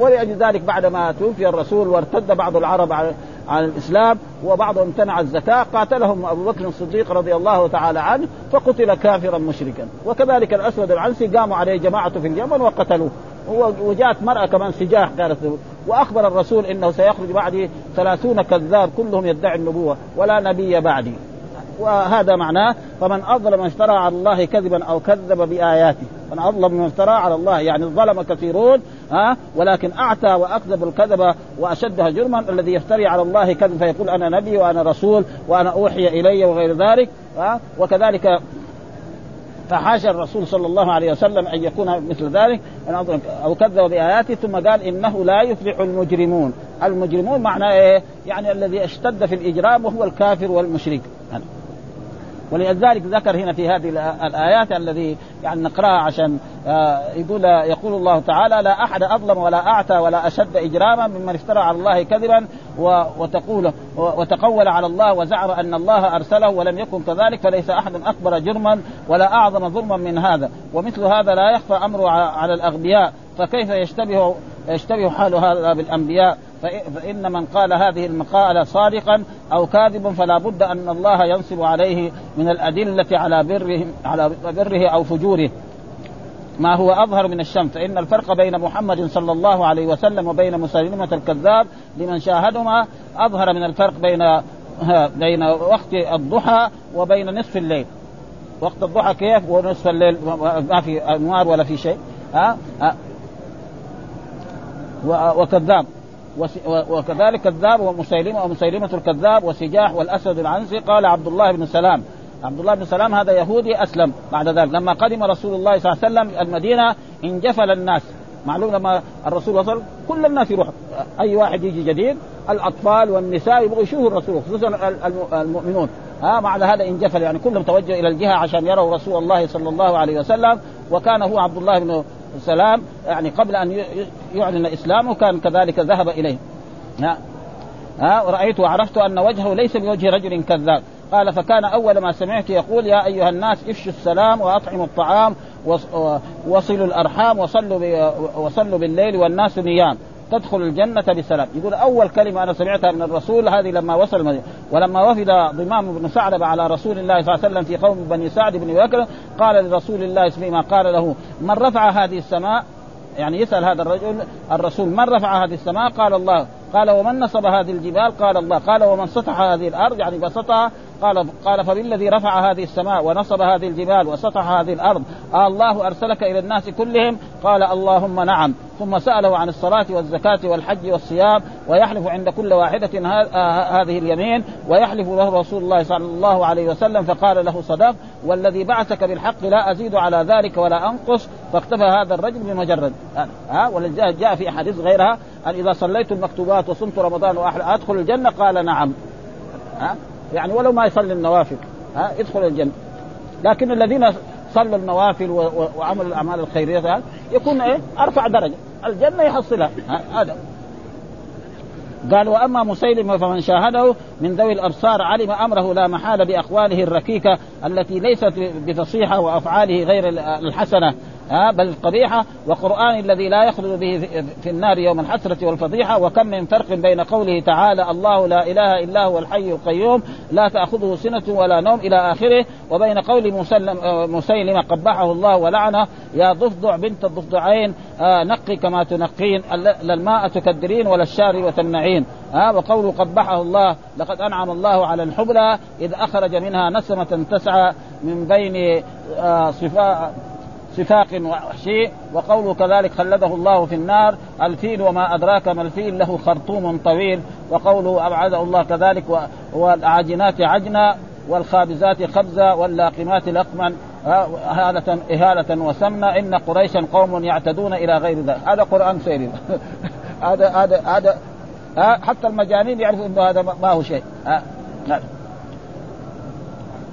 ولأجل ذلك بعد ما توفي الرسول وارتد بعض العرب على عن الإسلام وبعضهم امتنع الزكاة قاتلهم أبو بكر الصديق رضي الله تعالى عنه فقتل كافرا مشركا. وكذلك الأسود العنسي قاموا عليه جماعة في اليمن وقتلوه. وجاءت مرأة كمان سجاح قالت وأخبر الرسول أنه سيخرج بعدي ثلاثون كذاب كلهم يدعي النبوة ولا نبي بعدي. وهذا معناه فمن أظلم من افترى على الله كذبا أو كذب بآياته. من أظلم من افترى على الله يعني ظلم كثيرون ها ولكن أعتى وأكذب الكذب واشدها جرما الذي يفتري على الله كذب فيقول أنا نبي وأنا رسول وأنا أوحي إلي وغير ذلك ها. وكذلك فحاشا الرسول صلى الله عليه وسلم أن يكون مثل ذلك أو كذب بآياته ثم قال إنه لا يفلح المجرمون. المجرمون معناه إيه؟ يعني الذي اشتد في الإجرام وهو الكافر والمشرك. ولذلك ذكر هنا في هذه الآيات الذي يعني نقرأها عشان آه، يقول يقول الله تعالى لا أحد أظلم ولا أعتى ولا أشد إجراما ممن افترى على الله كذبا وتقول وتقول على الله وزعم أن الله أرسله ولم يكن كذلك فليس أحد أكبر جرما ولا أعظم ظلما من هذا. ومثل هذا لا يخفى أمره على الأغبياء فكيف يشتبه يشتبه حال هذا بالأنبياء؟ فإن من قال هذه المقالة صادقا أو كاذبا فلا بد أن الله ينصب عليه من الأدلة على بره على بره أو فجوره. ما هو أظهر من الشمس؟ فإن الفرق بين محمد صلى الله عليه وسلم وبين مسلمة الكذاب لمن شاهدهما أظهر من الفرق بين بين وقت الضحى وبين نصف الليل. وقت الضحى كيف؟ ونصف الليل ما في أنوار ولا في شيء. ها, ها؟ وكذاب. وكذلك كذاب ومسيلمة ومسيلمة الكذاب وسجاح والأسود العنسي قال عبد الله بن سلام. عبد الله بن سلام هذا يهودي أسلم بعد ذلك. لما قدم رسول الله صلى الله عليه وسلم المدينة انجفل الناس. معلوم لما الرسول وصل كل الناس يروح أي واحد يجي جديد الأطفال والنساء يبغوا يشوفوا الرسول خصوصا المؤمنون. ها بعد هذا انجفل يعني كلهم توجهوا إلى الجهة عشان يروا رسول الله صلى الله عليه وسلم. وكان هو عبد الله بن سلام يعني قبل أن يعلن إسلامه كان كذلك ذهب إليه. ها؟ ها؟ ورأيت وعرفت أن وجهه ليس بوجه رجل كذاب. قال فكان أول ما سمعت يقول يا أيها الناس إفشوا السلام وأطعموا الطعام وصلوا الأرحام وصلوا وصلوا بالليل والناس نيام. تدخل الجنة بسلام. يقول أول كلمة أنا سمعتها من الرسول هذه لما وصل المدينة. ولما وفد ضمام بن ثعلبة على رسول الله صلى الله عليه وسلم في قوم بني سعد بن بكر قال لرسول الله فيما قال له. من رفع هذه السماء يعني يسأل هذا الرجل الرسول من رفع هذه السماء؟ قال الله. قال ومن نصب هذه الجبال؟ قال الله. قال ومن سطح هذه الأرض؟ يعني بسطها قال قال فبالذي رفع هذه السماء ونصب هذه الجبال وسطح هذه الأرض آه الله أرسلك إلى الناس كلهم؟ قال اللهم نعم. ثم سأله عن الصلاة والزكاة والحج والصيام ويحلف عند كل واحدة آه، هذه اليمين ويحلف له رسول الله صلى الله عليه وسلم فقال له صدق. والذي بعثك بالحق لا أزيد على ذلك ولا أنقص. فاكتفى هذا الرجل بمجرد ها آه ولذلك جاء في احاديث غيرها أن إذا صليت المكتوبات وصمت رمضان وادخل الجنة؟ قال نعم. ها؟ يعني ولو ما يصلي النوافل ها يدخل الجنة. لكن الذين صلوا النوافل وعملوا الأعمال الخيرية يكون إيه؟ أرفع درجة. الجنة يحصلها هذا. قال وأما مسيلمه فمن شاهده من ذوي الأبصار علم أمره لا محاله بأقواله الركيكة التي ليست بفصيحة وأفعاله غير الحسنة. ها بل القبيحة وقرآن الذي لا يخلد به في النار يوم الحسرة والفضيحة وكم من فرق بين قوله تعالى الله لا إله إلا هو الحي القيوم لا تأخذه سنة ولا نوم إلى آخره وبين قول مسلم مسيلمة قبحه الله ولعنه يا ضفدع بنت الضفدعين آه نقي كما تنقين لا الماء تكدرين ولا الشاربة تمنعين ها وقوله قبحه الله لقد أنعم الله على الحبلى إذ أخرج منها نسمة تسعى من بين آه صفاء سفاق وحشي وقوله كذلك خلده الله في النار الفيل وما أدراك ما الفيل له خرطوم طويل وقوله أبعده الله كذلك والعاجنات عجنا والخابزات خبزا واللاقمات لقما إهالة إهالة وسمنا إن قريشا قوم يعتدون إلى غير ذلك. هذا قرآن سيري. هذا هذا هذا حتى المجانين يعرفوا إنه هذا ما هو شيء.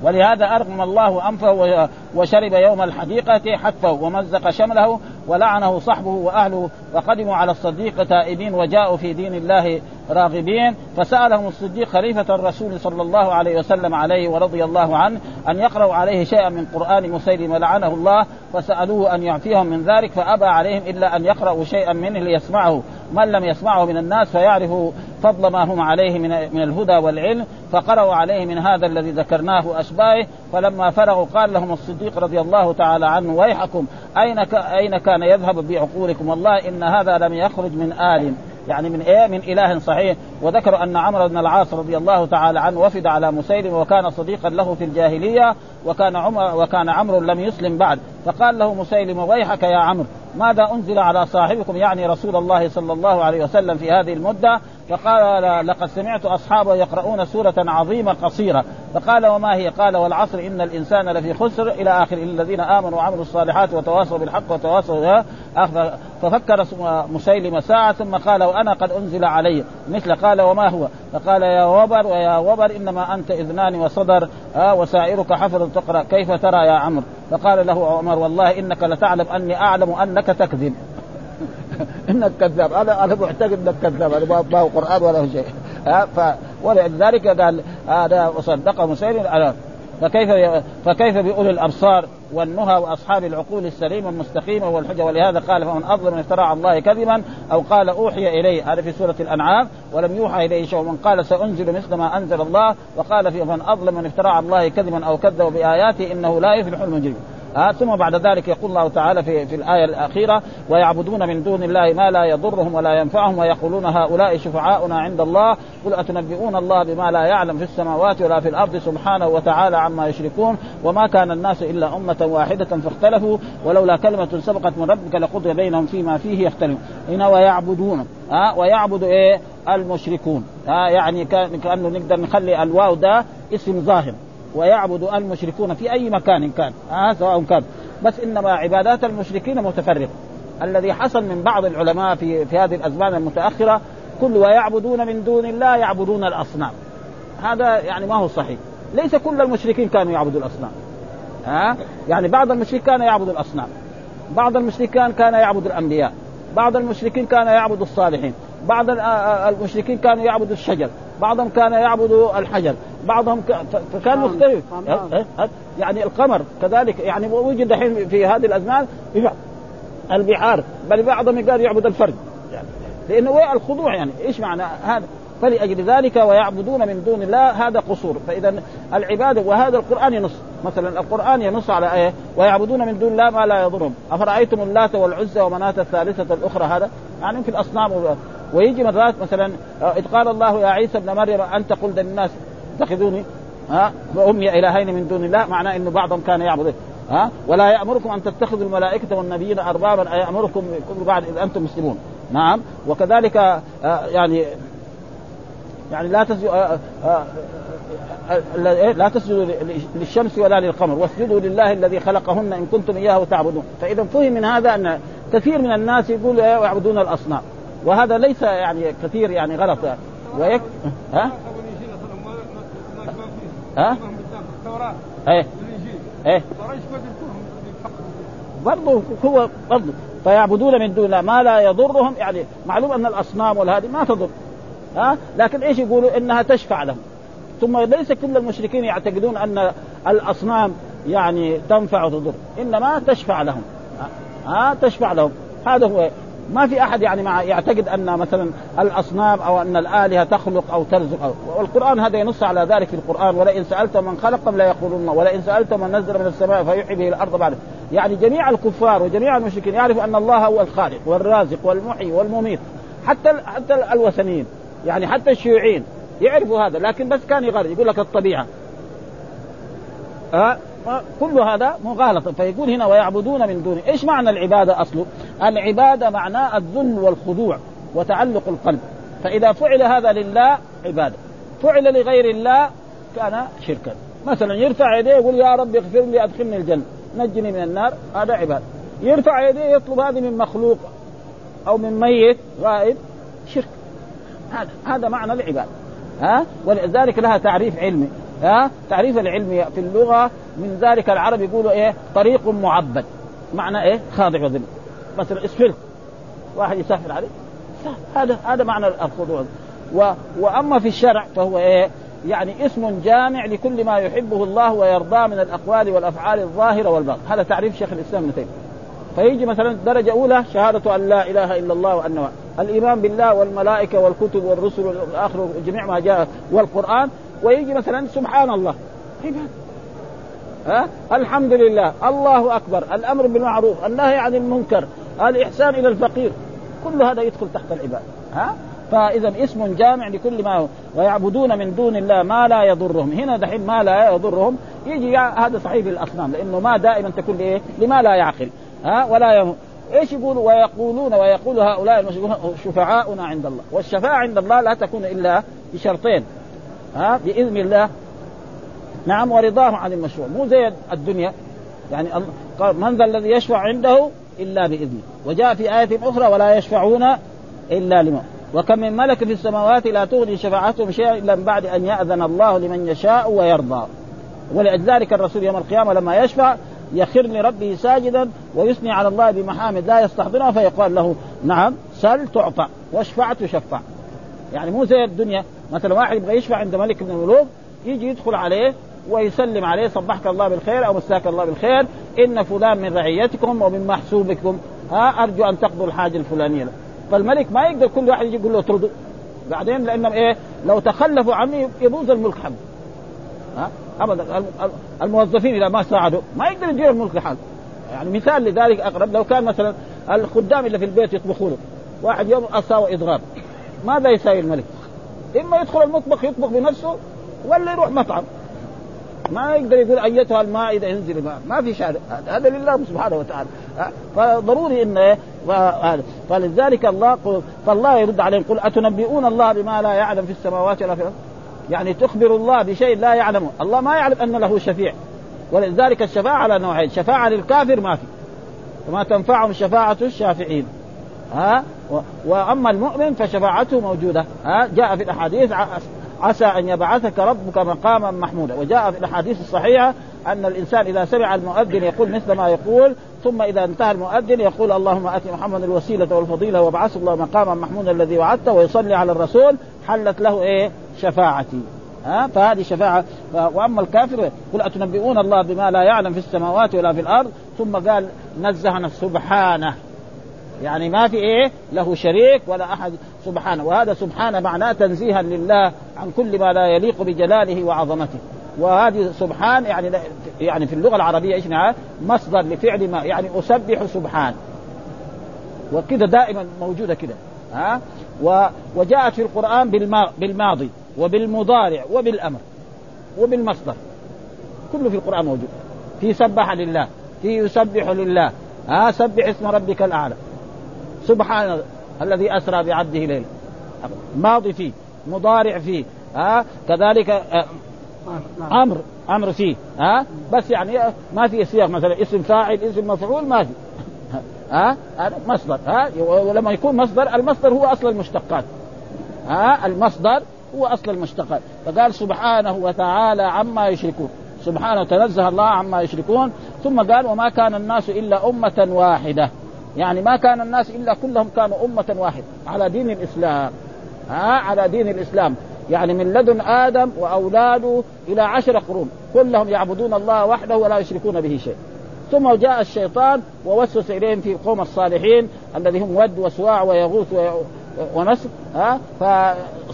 ولهذا أرغم الله أنفه وشرب يوم الحديقة حتفه ومزق شمله ولعنه صحبه وأهله وقدموا على الصديق تائبين وجاءوا في دين الله راغبين فسألهم الصديق خليفة الرسول صلى الله عليه وسلم عليه ورضي الله عنه أن يقرأوا عليه شيئا من قرآن مسيلم لعنه الله فسألوه أن يعفيهم من ذلك فأبى عليهم إلا أن يقرأوا شيئا منه ليسمعه. من لم يسمعه من الناس فيعرفوا فضل ما هم عليه من من الهدى والعلم فقرأوا عليه من هذا الذي ذكرناه أشباهه فلما فرغوا قال لهم الصديق رضي الله تعالى عنه ويحكم أين أين كان يذهب بعقولكم؟ والله إن هذا لم يخرج من آل. يعني من إيه؟ من إله صحيح وذكر أن عمرو بن العاص رضي الله تعالى عنه وفد على مسيلم وكان صديقا له في الجاهلية وكان عمر وكان عمرو لم يسلم بعد فقال له مسيلم ويحك يا عمرو ماذا أنزل على صاحبكم؟ يعني رسول الله صلى الله عليه وسلم في هذه المدة. فقال لقد سمعت أصحابه يقرؤون سورة عظيمة قصيرة. فقال وما هي؟ قال والعصر إن الإنسان لفي خسر إلى آخر. الذين آمنوا وعملوا الصالحات وتواصوا بالحق وتواصوا ففكر مسيلمه ساعة ثم قال وأنا قد أنزل علي. مثل قال وما هو؟ فقال يا وبر ويا وبر إنما أنت إذنان وصدر وسائرك حفظ تقرأ. كيف ترى يا عمرو؟ فقال له عمر والله إنك لتعلم أني أعلم أنك تكذب. إنك كذاب. أنا أنا معتقد إنك كذاب. أنا ما هو قرآن ولا شيء. ها ف ولذلك قال هذا وصدقه مسير فكيف فكيف بأولي الأبصار؟ والنهى وأصحاب العقول السليمة المستقيمة والحجة. ولهذا قال فمن أظلم من افترى على الله كذبا أو قال أوحي إليه. هذا في سورة الأنعام. ولم يوحى إليه شيء. ومن قال سأنزل مثل ما أنزل الله. وقال في من أظلم من افترى على الله كذبا أو كذب بآياته إنه لا يفلح المجرمون. آه ثم بعد ذلك يقول الله تعالى في, في الآية الأخيرة ويعبدون من دون الله ما لا يضرهم ولا ينفعهم ويقولون هؤلاء شفعاؤنا عند الله. قل أتنبئون الله بما لا يعلم في السماوات ولا في الأرض سبحانه وتعالى عما يشركون؟ وما كان الناس إلا أمة واحدة فاختلفوا ولولا كلمة سبقت من ربك لقضي بينهم فيما فيه يختلفون. هنا ويعبدون آه ويعبد إيه؟ المشركون. آه يعني كأنه نقدر نخلي الواو ده اسم ظاهر. ويعبد المشركون في أي مكان كان. آه سواء كان. بس إنما عبادات المشركين متفرقه الذي حصل من بعض العلماء في في هذه الأزمان المتأخرة كل ويعبدون من دون الله يعبدون الأصنام. هذا يعني ما هو صحيح. ليس كل المشركين كانوا يعبدوا الأصنام. ها آه؟ يعني بعض المشركين كان يعبد الأصنام. بعض المشركين كان يعبد الأنبياء. بعض المشركين كان يعبد الصالحين. بعض المشركين كانوا يعبدوا الشجر. بعضهم كان يعبد الحجر. بعضهم فكان مختلف. يعني القمر كذلك يعني وجد الحين في هذه الأزمان البحار بل بعضهم قال يعبد الفرد يعني لأنه الخضوع يعني إيش معنى هذا؟ فلأجل ذلك ويعبدون من دون الله هذا قصور. فإذا العبادة وهذا القرآن ينص مثلا القرآن ينص على إيه؟ ويعبدون من دون الله ما لا يضرهم. أفرأيتم اللات والعزى ومناة الثالثة الأخرى هذا؟ يعني في الأصنام. ويجي مرات مثلا إذ قال الله يا عيسى ابن مريم أنت قلت للناس اتخذوني ها؟ وأمي إلهين من دون الله معناه إنه بعضهم كان يعبد ها؟ ولا يأمركم أن تتخذوا الملائكة والنبيين اربابا ايامركم كل بعد إذ أنتم مسلمون. نعم. وكذلك آه يعني يعني لا تسجدوا آه آه إيه؟ لا تسجدوا للشمس ولا للقمر. واسجدوا لله الذي خلقهن إن كنتم إياه تعبدون. فإذا فهم من هذا أن كثير من الناس يقول يعبدون الأصنام. وهذا ليس يعني كثير يعني غلط. ويك ها؟ ها؟ إيه. إيه. برضه هو برضه فيعبدون من دون الله. ما لا يضرهم يعني. معلوم أن الأصنام والهذه ما تضر. ها؟ لكن إيش يقولوا؟ إنها تشفع لهم. ثم ليس كل المشركين يعتقدون أن الأصنام يعني تنفع وتضر. إنما تشفع لهم. ها؟ تشفع لهم. هذا هو. ما في أحد يعني مع يعتقد أن مثلا الأصنام أو أن الآلهة تخلق أو ترزق أو والقرآن هذا ينص على ذلك في القرآن ولئن سالت من خلقهم لا يقولون ولئن سالت من نزل من السماء فيحيي به الأرض بعد. يعني جميع الكفار وجميع المشركين يعرفوا أن الله هو الخالق والرازق والمحيي والمميت حتى حتى الوثنيين يعني حتى الشيوعيين يعرفوا هذا لكن بس كان يغرد يقول لك الطبيعة. أه كل هذا مغالطة. فيقول هنا ويعبدون من دونه. إيش معنى العبادة أصله؟ العبادة معناه الذل والخضوع وتعلق القلب. فإذا فعل هذا لله عبادة. فعل لغير الله كان شركا. مثلا يرفع يديه يقول يا رب اغفر لي أدخلني الجنة. نجني من النار هذا عبادة. يرفع يديه يطلب هذه من مخلوق أو من ميت غائب شرك. هذا هذا معنى العبادة. ها؟ ولذلك لها تعريف علمي. ها؟ تعريف العلم في اللغة من ذلك العرب يقولوا إيه؟ طريق معبد. معنى إيه؟ خاضع وذل. مثلا اسفلت واحد يسافر عليه. هذا هذا معنى الخضوع. و... وأما في الشرع فهو إيه؟ يعني اسم جامع لكل ما يحبه الله ويرضاه من الأقوال والأفعال الظاهرة والباطنة. هذا تعريف شيخ الإسلام ابن تيمية. فيجي مثلا درجة أولى شهادة أن لا إله إلا الله وانه الإيمان بالله والملائكة والكتب والرسل والآخر جميع ما جاء والقرآن. ويجي مثلا سبحان الله. عباد ها؟ الحمد لله الله أكبر. الأمر بالمعروف النهي عن المنكر الإحسان إلى الفقير. كل هذا يدخل تحت العباد. ها؟ فإذا اسم جامع لكل ما هو. ويعبدون من دون الله ما لا يضرهم. هنا دحين ما لا يضرهم. يجي هذا صحيح للاصنام لأنه ما دائما تكون لإيه؟ لما لا يعقل. ها؟ ولا يم... إيش يقولوا؟ ويقولون ويقول هؤلاء المشركون شفعاؤنا عند الله. والشفاعة عند الله لا تكون إلا بشرطين. ها؟ بإذن الله نعم ورضاه عن المشروع. مو زي الدنيا. يعني من ذا الذي يشفع عنده إلا بإذنه. وجاء في آية أخرى ولا يشفعون إلا لمن. وكم من ملك في السماوات لا تغني شفاعتهم شيئا إلا من بعد أن يأذن الله لمن يشاء ويرضى. ولذلك الرسول يوم القيامة لما يشفع يخر لربه ساجدا ويثني على الله بمحامد لا يستحضرها فيقال له نعم سل تعطى واشفع تشفع. يعني مو زي الدنيا. مثلا واحد يبغى يشفع عند ملك من الملوك يجي يدخل عليه ويسلم عليه صبحك الله بالخير أو مساك الله بالخير. إن فلان من رعيتكم ومن محسوبكم. ها أرجو أن تقضوا الحاجة الفلانيه فالملك ما يقدر كل واحد يجي يقول له اطرده بعدين لأنهم إيه؟ لو تخلفوا عني يبوظ الملك حقه ها؟ ابدا. الموظفين إذا ما ساعدوا ما يقدر يدير الملك لحاله يعني مثال لذلك أقرب. لو كان مثلا الخدام اللي في البيت يطبخوا له واحد يوم اصاب إضراب ماذا يساوي الملك؟ إما يدخل المطبخ يطبخ بنفسه ولا يروح مطعم. ما يقدر يقول أيتها المائدة انزل الماء. ما في شهاده هذا لله سبحانه وتعالى. فضروري إنه فلذلك الله فالله يرد عليهم قل أتنبئون الله بما لا يعلم في السماوات ولا في الأرض؟ يعني تخبر الله بشيء لا يعلمه. الله ما يعلم أن له شفيع. ولذلك الشفاعة على نوعين. شفاعة للكافر ما في. وما تنفعهم شفاعة الشافعين. ها؟ وأما المؤمن فشفاعته موجودة. ها؟ جاء في الأحاديث عسى أن يبعثك ربك مقاما محمودا. وجاء في الأحاديث الصحيحة أن الإنسان إذا سمع المؤذن يقول مثل ما يقول ثم إذا انتهى المؤذن يقول اللهم اتي محمد الوسيلة والفضيلة وابعثه الله مقاما محمودا الذي وعدته ويصلي على الرسول حلت له إيه؟ شفاعتي. ها؟ فهذه شفاعة. وأما الكافر قل أتنبئون الله بما لا يعلم في السماوات ولا في الأرض؟ ثم قال نزهنا سبحانه. يعني ما في إيه؟ له شريك ولا أحد. سبحانه وهذا سبحانه معناه تنزيها لله عن كل ما لا يليق بجلاله وعظمته. وهذه سبحان يعني يعني في اللغة العربية إيش مصدر لفعل ما يعني أسبح سبحان. وكذا دائما موجودة كده ها؟ وجاءت في القرآن بالما بالماضي وبالمضارع وبالأمر وبالمصدر. كله في القرآن موجود. في سبح لله في يسبح لله. ها؟ سبح اسم ربك الأعلى. سبحان الذي أسرى بعبده ليلا. ماضي فيه مضارع فيه ها؟ كذلك آه، أمر أمر فيه ها؟ بس يعني ما في سياق مثلا اسم فاعل اسم مفعول ما في ها؟ مصدر ها؟ ولما يكون مصدر المصدر هو أصل المشتقات ها؟ المصدر هو أصل المشتقات. فقال سبحانه وتعالى عما يشركون. سبحانه تنزه الله عما يشركون. ثم قال وما كان الناس إلا أمة واحدة. يعني ما كان الناس إلا كلهم كانوا أمة واحدة. على دين الإسلام. ها؟ على دين الإسلام. يعني من لدن آدم وأولاده إلى عشر قرون. كلهم يعبدون الله وحده ولا يشركون به شيء. ثم جاء الشيطان ووسوس إليهم في قوم الصالحين الذي هم ود وسواع ويغوث ونسر ها؟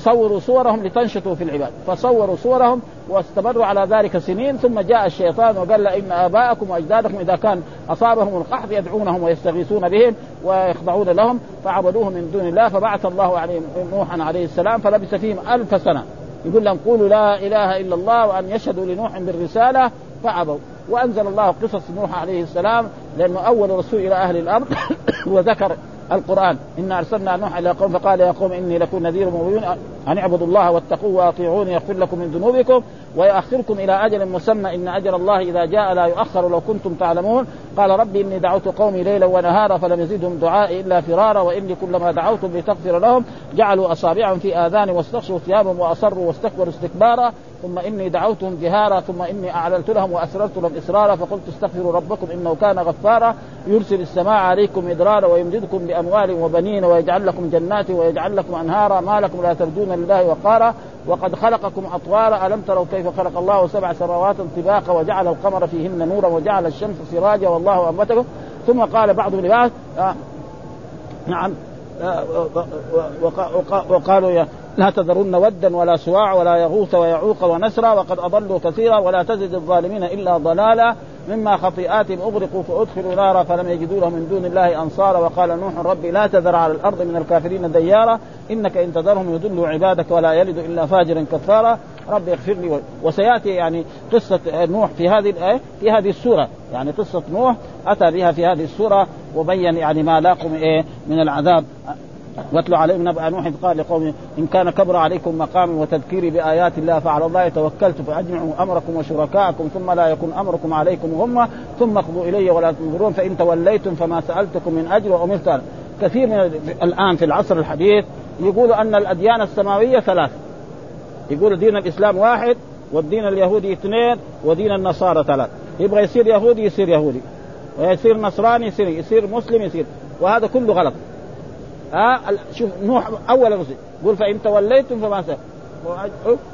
فصوروا صورهم لتنشطوا في العباد. فصوروا صورهم واستمروا على ذلك سنين ثم جاء الشيطان وقال إن آباءكم وأجدادكم إذا كان أصابهم القحط يدعونهم ويستغيثون بهم ويخضعون لهم فعبدوه من دون الله فبعث الله عليهم نوحا عليه السلام فلبث فيهم ألف سنة. يقول لهم قولوا لا إله إلا الله وأن يشهدوا لنوح بالرسالة فابوا وأنزل الله قصص نوح عليه السلام لأنه أول رسول إلى أهل الأرض وذكر القرآن. إنا أرسلنا نوح إلى قوم فقال يا قوم إني لكم نذير مبين أن اعبدوا الله واتقوه واطيعوني يغفر لكم من ذنوبكم ويؤخركم إلى أجل مسمى إن أجل الله إذا جاء لا يؤخر لو كنتم تعلمون. قال ربي إني دعوت قومي ليلا ونهارا فلم يزدهم دعائي إلا فرارا وإني كلما دعوتهم لتغفر لهم جعلوا أصابعهم في اذانهم واستغشوا ثيابهم وأصروا واستكبروا استكبارا. ثم إني دعوتهم جهارا ثم إني اعلنت لهم وأسررت لهم إسرارا فقلت استغفروا ربكم إنه كان غفارا. يرسل السماء عليكم ادرارا ويمددكم بأموال وبنين ويجعل لكم جنات ويجعل لكم أنهارا. ما لكم لا ترجون لله وقارا. وقد خلقكم أطوارا. ألم تروا كيف خلق الله سبع سماوات طباقا وجعل القمر فيهن نورا وجعل الشمس سراجا والله أنبتكم. ثم قال بعض الناس آه نعم آه وقالوا يا لا تذرن ودا ولا سواع ولا يغوث ويعوق ونسرا وقد أضلوا كثيرا ولا تزد الظالمين إلا ضلالا مما خطيئاتهم أغرقوا فأدخلوا نارا فلم يجدوا لهم من دون الله أنصارا وقال نوح ربي لا تذر على الأرض من الكافرين ديارا إنك إن تذرهم يضلوا عبادك ولا يلد إلا فاجرا كفارا رب اغفر لي وسيأتي يعني قصة نوح في هذه في هذه السورة. يعني قصة نوح أتى بها في هذه السورة وبين يعني ما لاقوا إيه من العذاب. واتلو عليهم نبأ نوح قال لقوم إن كان كبر عليكم مقامي وتذكيري بآيات الله فعلى الله توكلت فأجمعوا أمركم وشركاءكم ثم لا يكون أمركم عليكم غمة ثم اقضوا إلي ولا تنظرون فإن توليتم فما سألتكم من أجر وأمرت كثير من الآن في العصر الحديث يقولوا أن الأديان السماوية ثلاث. يقول دين الإسلام واحد والدين اليهودي اثنين ودين النصارى ثلاث. يبغى يصير يهودي يصير يهودي ويصير نصراني يصير يصير مسلم يصير وهذا كله غلط. ها شوف نوح أول رسل. يقول فإن توليتم فما.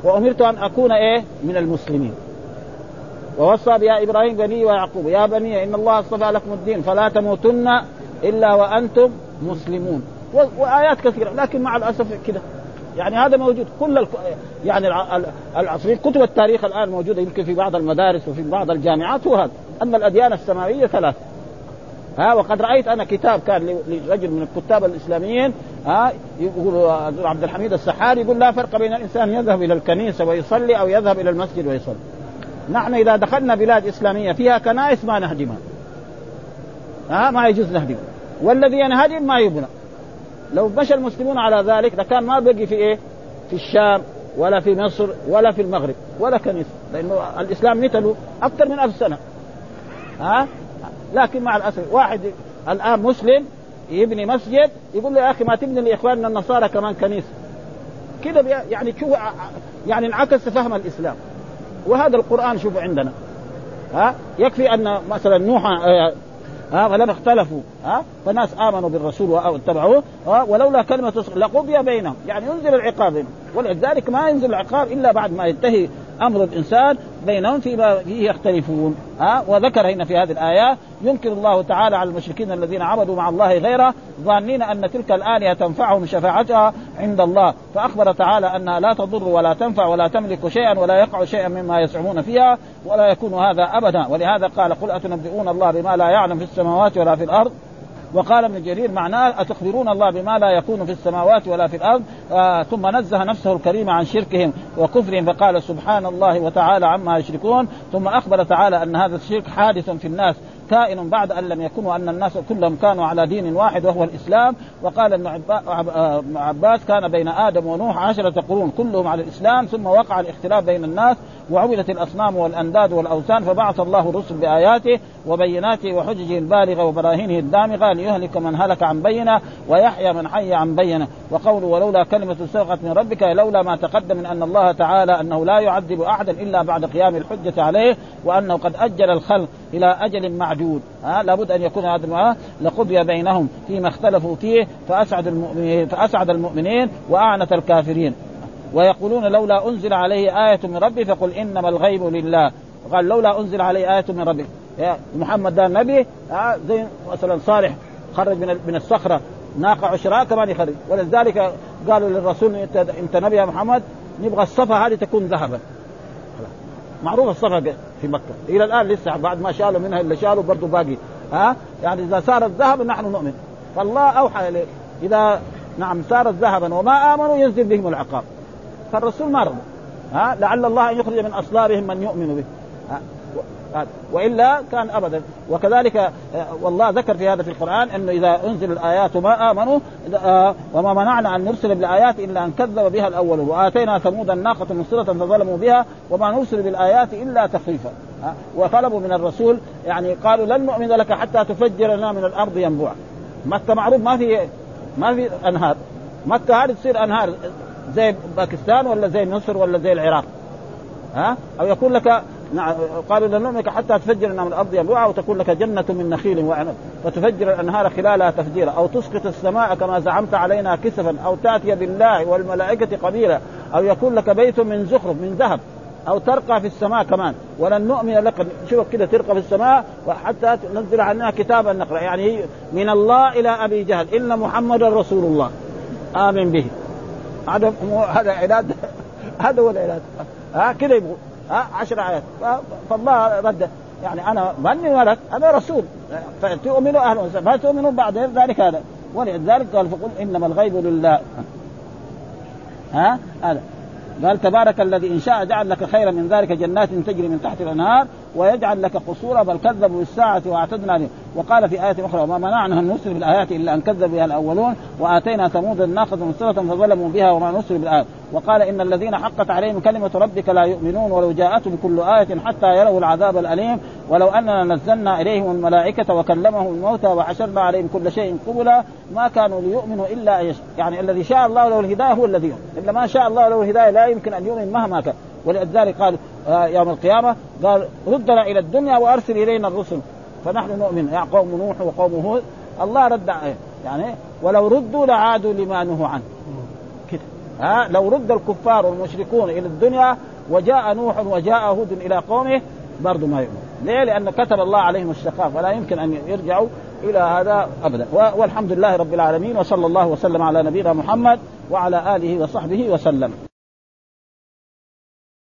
وأمرت أن أكون إيه؟ من المسلمين. ووصى بها إبراهيم بني ويعقوب. يا بني إن الله اصطفى لكم الدين فلا تموتن إلا وأنتم مسلمون. وآيات كثيرة لكن مع الأسف كده. يعني هذا موجود. كل الك... يعني العصرين كتب التاريخ الآن موجودة يمكن في بعض المدارس وفي بعض الجامعات هو هذا أما الأديان السماوية ثلاث ها وقد رأيت أنا كتاب كان لرجل من الكتاب الإسلاميين ها يقول عبد الحميد السحاري يقول لا فرق بين الإنسان يذهب إلى الكنيسة ويصلي أو يذهب إلى المسجد ويصلي. نحن إذا دخلنا بلاد إسلامية فيها كنائس ما نهدمها ها ما يجوز نهدمها والذي ينهدم ما يبنى. لو مشى المسلمون على ذلك لكان ما بقي في إيه؟ في الشام ولا في مصر ولا في المغرب ولا كنيسة. لأنه الإسلام نتلو أكثر من ألف سنة. ها؟ لكن مع الأسف واحد الآن مسلم يبني مسجد يقول له يا أخي ما تبني لإخواننا النصارى كمان كنيسة. كذا يعني شوف يعني انعكس فهم الإسلام. وهذا القرآن شوف عندنا. ها؟ يكفي أن مثلا نوح آه، ها فلما اختلفوا ها؟ فناس آمنوا بالرسول واتبعوه ولولا كلمة لقضي بينهم. يعني ينزل العقاب ولذلك ما ينزل العقاب إلا بعد ما ينتهي أمر الإنسان بينهم فيما فيه يختلفون. ها؟ وذكر هنا في هذه الآية ينكر الله تعالى على المشركين الذين عبدوا مع الله غيره ظانين أن تلك الآلهة تنفعهم شفاعتها عند الله. فأخبر تعالى أنها لا تضر ولا تنفع ولا تملك شيئا ولا يقع شيئا مما يزعمون فيها ولا يكون هذا ابدا. ولهذا قال قل أتنبئون الله بما لا يعلم في السماوات ولا في الأرض؟ وقال ابن جرير معناه أتخبرون الله بما لا يكون في السماوات ولا في الأرض؟ آه ثم نزه نفسه الكريم عن شركهم وكفرهم فقال سبحان الله وتعالى عما يشركون. ثم أخبر تعالى أن هذا الشرك حادث في الناس كائن بعد أن لم يكونوا أن الناس كلهم كانوا على دين واحد وهو الإسلام. وقال ابن عباس كان بين آدم ونوح عشرة قرون كلهم على الإسلام ثم وقع الاختلاف بين الناس. وعبدت الأصنام والأنداد والأوثان فبعث الله الرسل بآياته وبيناته وحججه البالغة وبراهينه الدامغة ليهلك من هلك عن بينة ويحيى من حي عن بينة. وقوله ولولا كلمة سبقت من ربك لولا ما تقدم من أن الله تعالى أنه لا يعذب أحدا إلا بعد قيام الحجة عليه وأنه قد أجل الخلق إلى أجل معدود. ها لابد أن يكون هذا لقضي بينهم فيما اختلفوا فيه فأسعد المؤمنين فأسعد المؤمنين وأعنت الكافرين. ويقولون لولا أنزل عليه آية من ربي فقل إنما الغيب لله. قال لولا أنزل عليه آية من ربي يا محمد ده النبي زي مثلا صالح خرج من من الصخرة ناقة عشراء كمان يخرج. ولذلك قالوا للرسول انت أنت نبي يا محمد نبغى الصفا هذه تكون ذهبا. معروف الصفا في مكة. إلى الآن لسه بعد ما شالوا منها اللي شالوا برضه باقي. ها؟ يعني إذا صارت ذهب نحن نؤمن. فالله أوحى إليه. إذا نعم صارت ذهبا وما آمنوا ينزل بهم العقاب. فالرسول ما رضى ها لعل الله أن يخرج من أصلابهم من يؤمن به. وإلا كان أبدا. وكذلك آه، والله ذكر في هذا في القرآن أنه إذا أنزل الآيات ما آمنوا آه، وما منعنا أن نرسل بالآيات إلا أن كذب بها الأولون. وآتينا ثمود الناقة مبصره فظلموا بها وما نرسل بالآيات إلا تخويفا وطلبوا من الرسول يعني قالوا لن نؤمن لك حتى تفجر لنا من الأرض ينبوعا. مكة معروف ما في ما في أنهار. مكة هذه تصير أنهار. زي باكستان ولا زي مصر ولا زي العراق؟ ها؟ أو يكون لك نعم قالوا لن نؤمنك حتى تفجر من الأرض ينبوعا وتكون لك جنة من نخيل وعنب فتفجر الأنهار خلالها تفجيرا أو تسقط السماء كما زعمت علينا كسفا أو تأتي بالله والملائكة قبيلا أو يكون لك بيت من زخرف من ذهب أو ترقى في السماء كمان. ولن نؤمن لك. شوف كده ترقى في السماء وحتى تنزل عنا كتابا نقرأ. يعني من الله إلى أبي جهل. إن محمدا رسول الله. آمن به. هذا هذا عناد هذا هو العناد ها كذا يبغوا. ها عشر آيات. فالله رد. يعني أنا ماني ولد أنا رسول. فتؤمنوا أهل ما تؤمنوا بعد ذلك هذا. ولذلك قال فقل إنما الغيب لله. ها هذا. قال تبارك الذي إن شاء جعل لك خيرا من ذلك جنات تجري من تحت الأنهار ويجعل لك قصورا بل كذبوا بالساعة وأعتدنا لهم وقال في آية أخرى وما منعنا أن نرسل بالآيات إلا أن كذب بها الأولون وآتينا ثمود الناقة مسرة فظلموا بها وما نرسل بالآيات. وقال إن الذين حقت عليهم كلمة ربك لا يؤمنون ولو جاءتهم كل آية حتى يروا العذاب الأليم. ولو أننا نزلنا إليهم الملائكة وكلمهم الموتى وحشرنا عليهم كل شيء قبلا ما كانوا ليؤمنوا إلا أن يعني الذي شاء الله له الهداية هو الذي يؤمن. إلا ما شاء الله له الهداية لا يمكن أن يؤمن مهما كان. ولذلك قال آه، يوم القيامة قال ردنا إلى الدنيا وأرسل إلينا الرسل فنحن نؤمن. يعني قوم نوح وقوم هود الله رد يعني ولو ردوا لعادوا لما نهوا عنه. كده. ها لو رد الكفار والمشركون إلى الدنيا وجاء نوح وجاء هود إلى قومه برضه ما يؤمن. ليه؟ لأن كتب الله عليهم الشقاء فلا يمكن أن يرجعوا إلى هذا أبدا. والحمد لله رب العالمين وصلى الله وسلم على نبينا محمد وعلى آله وصحبه وسلم.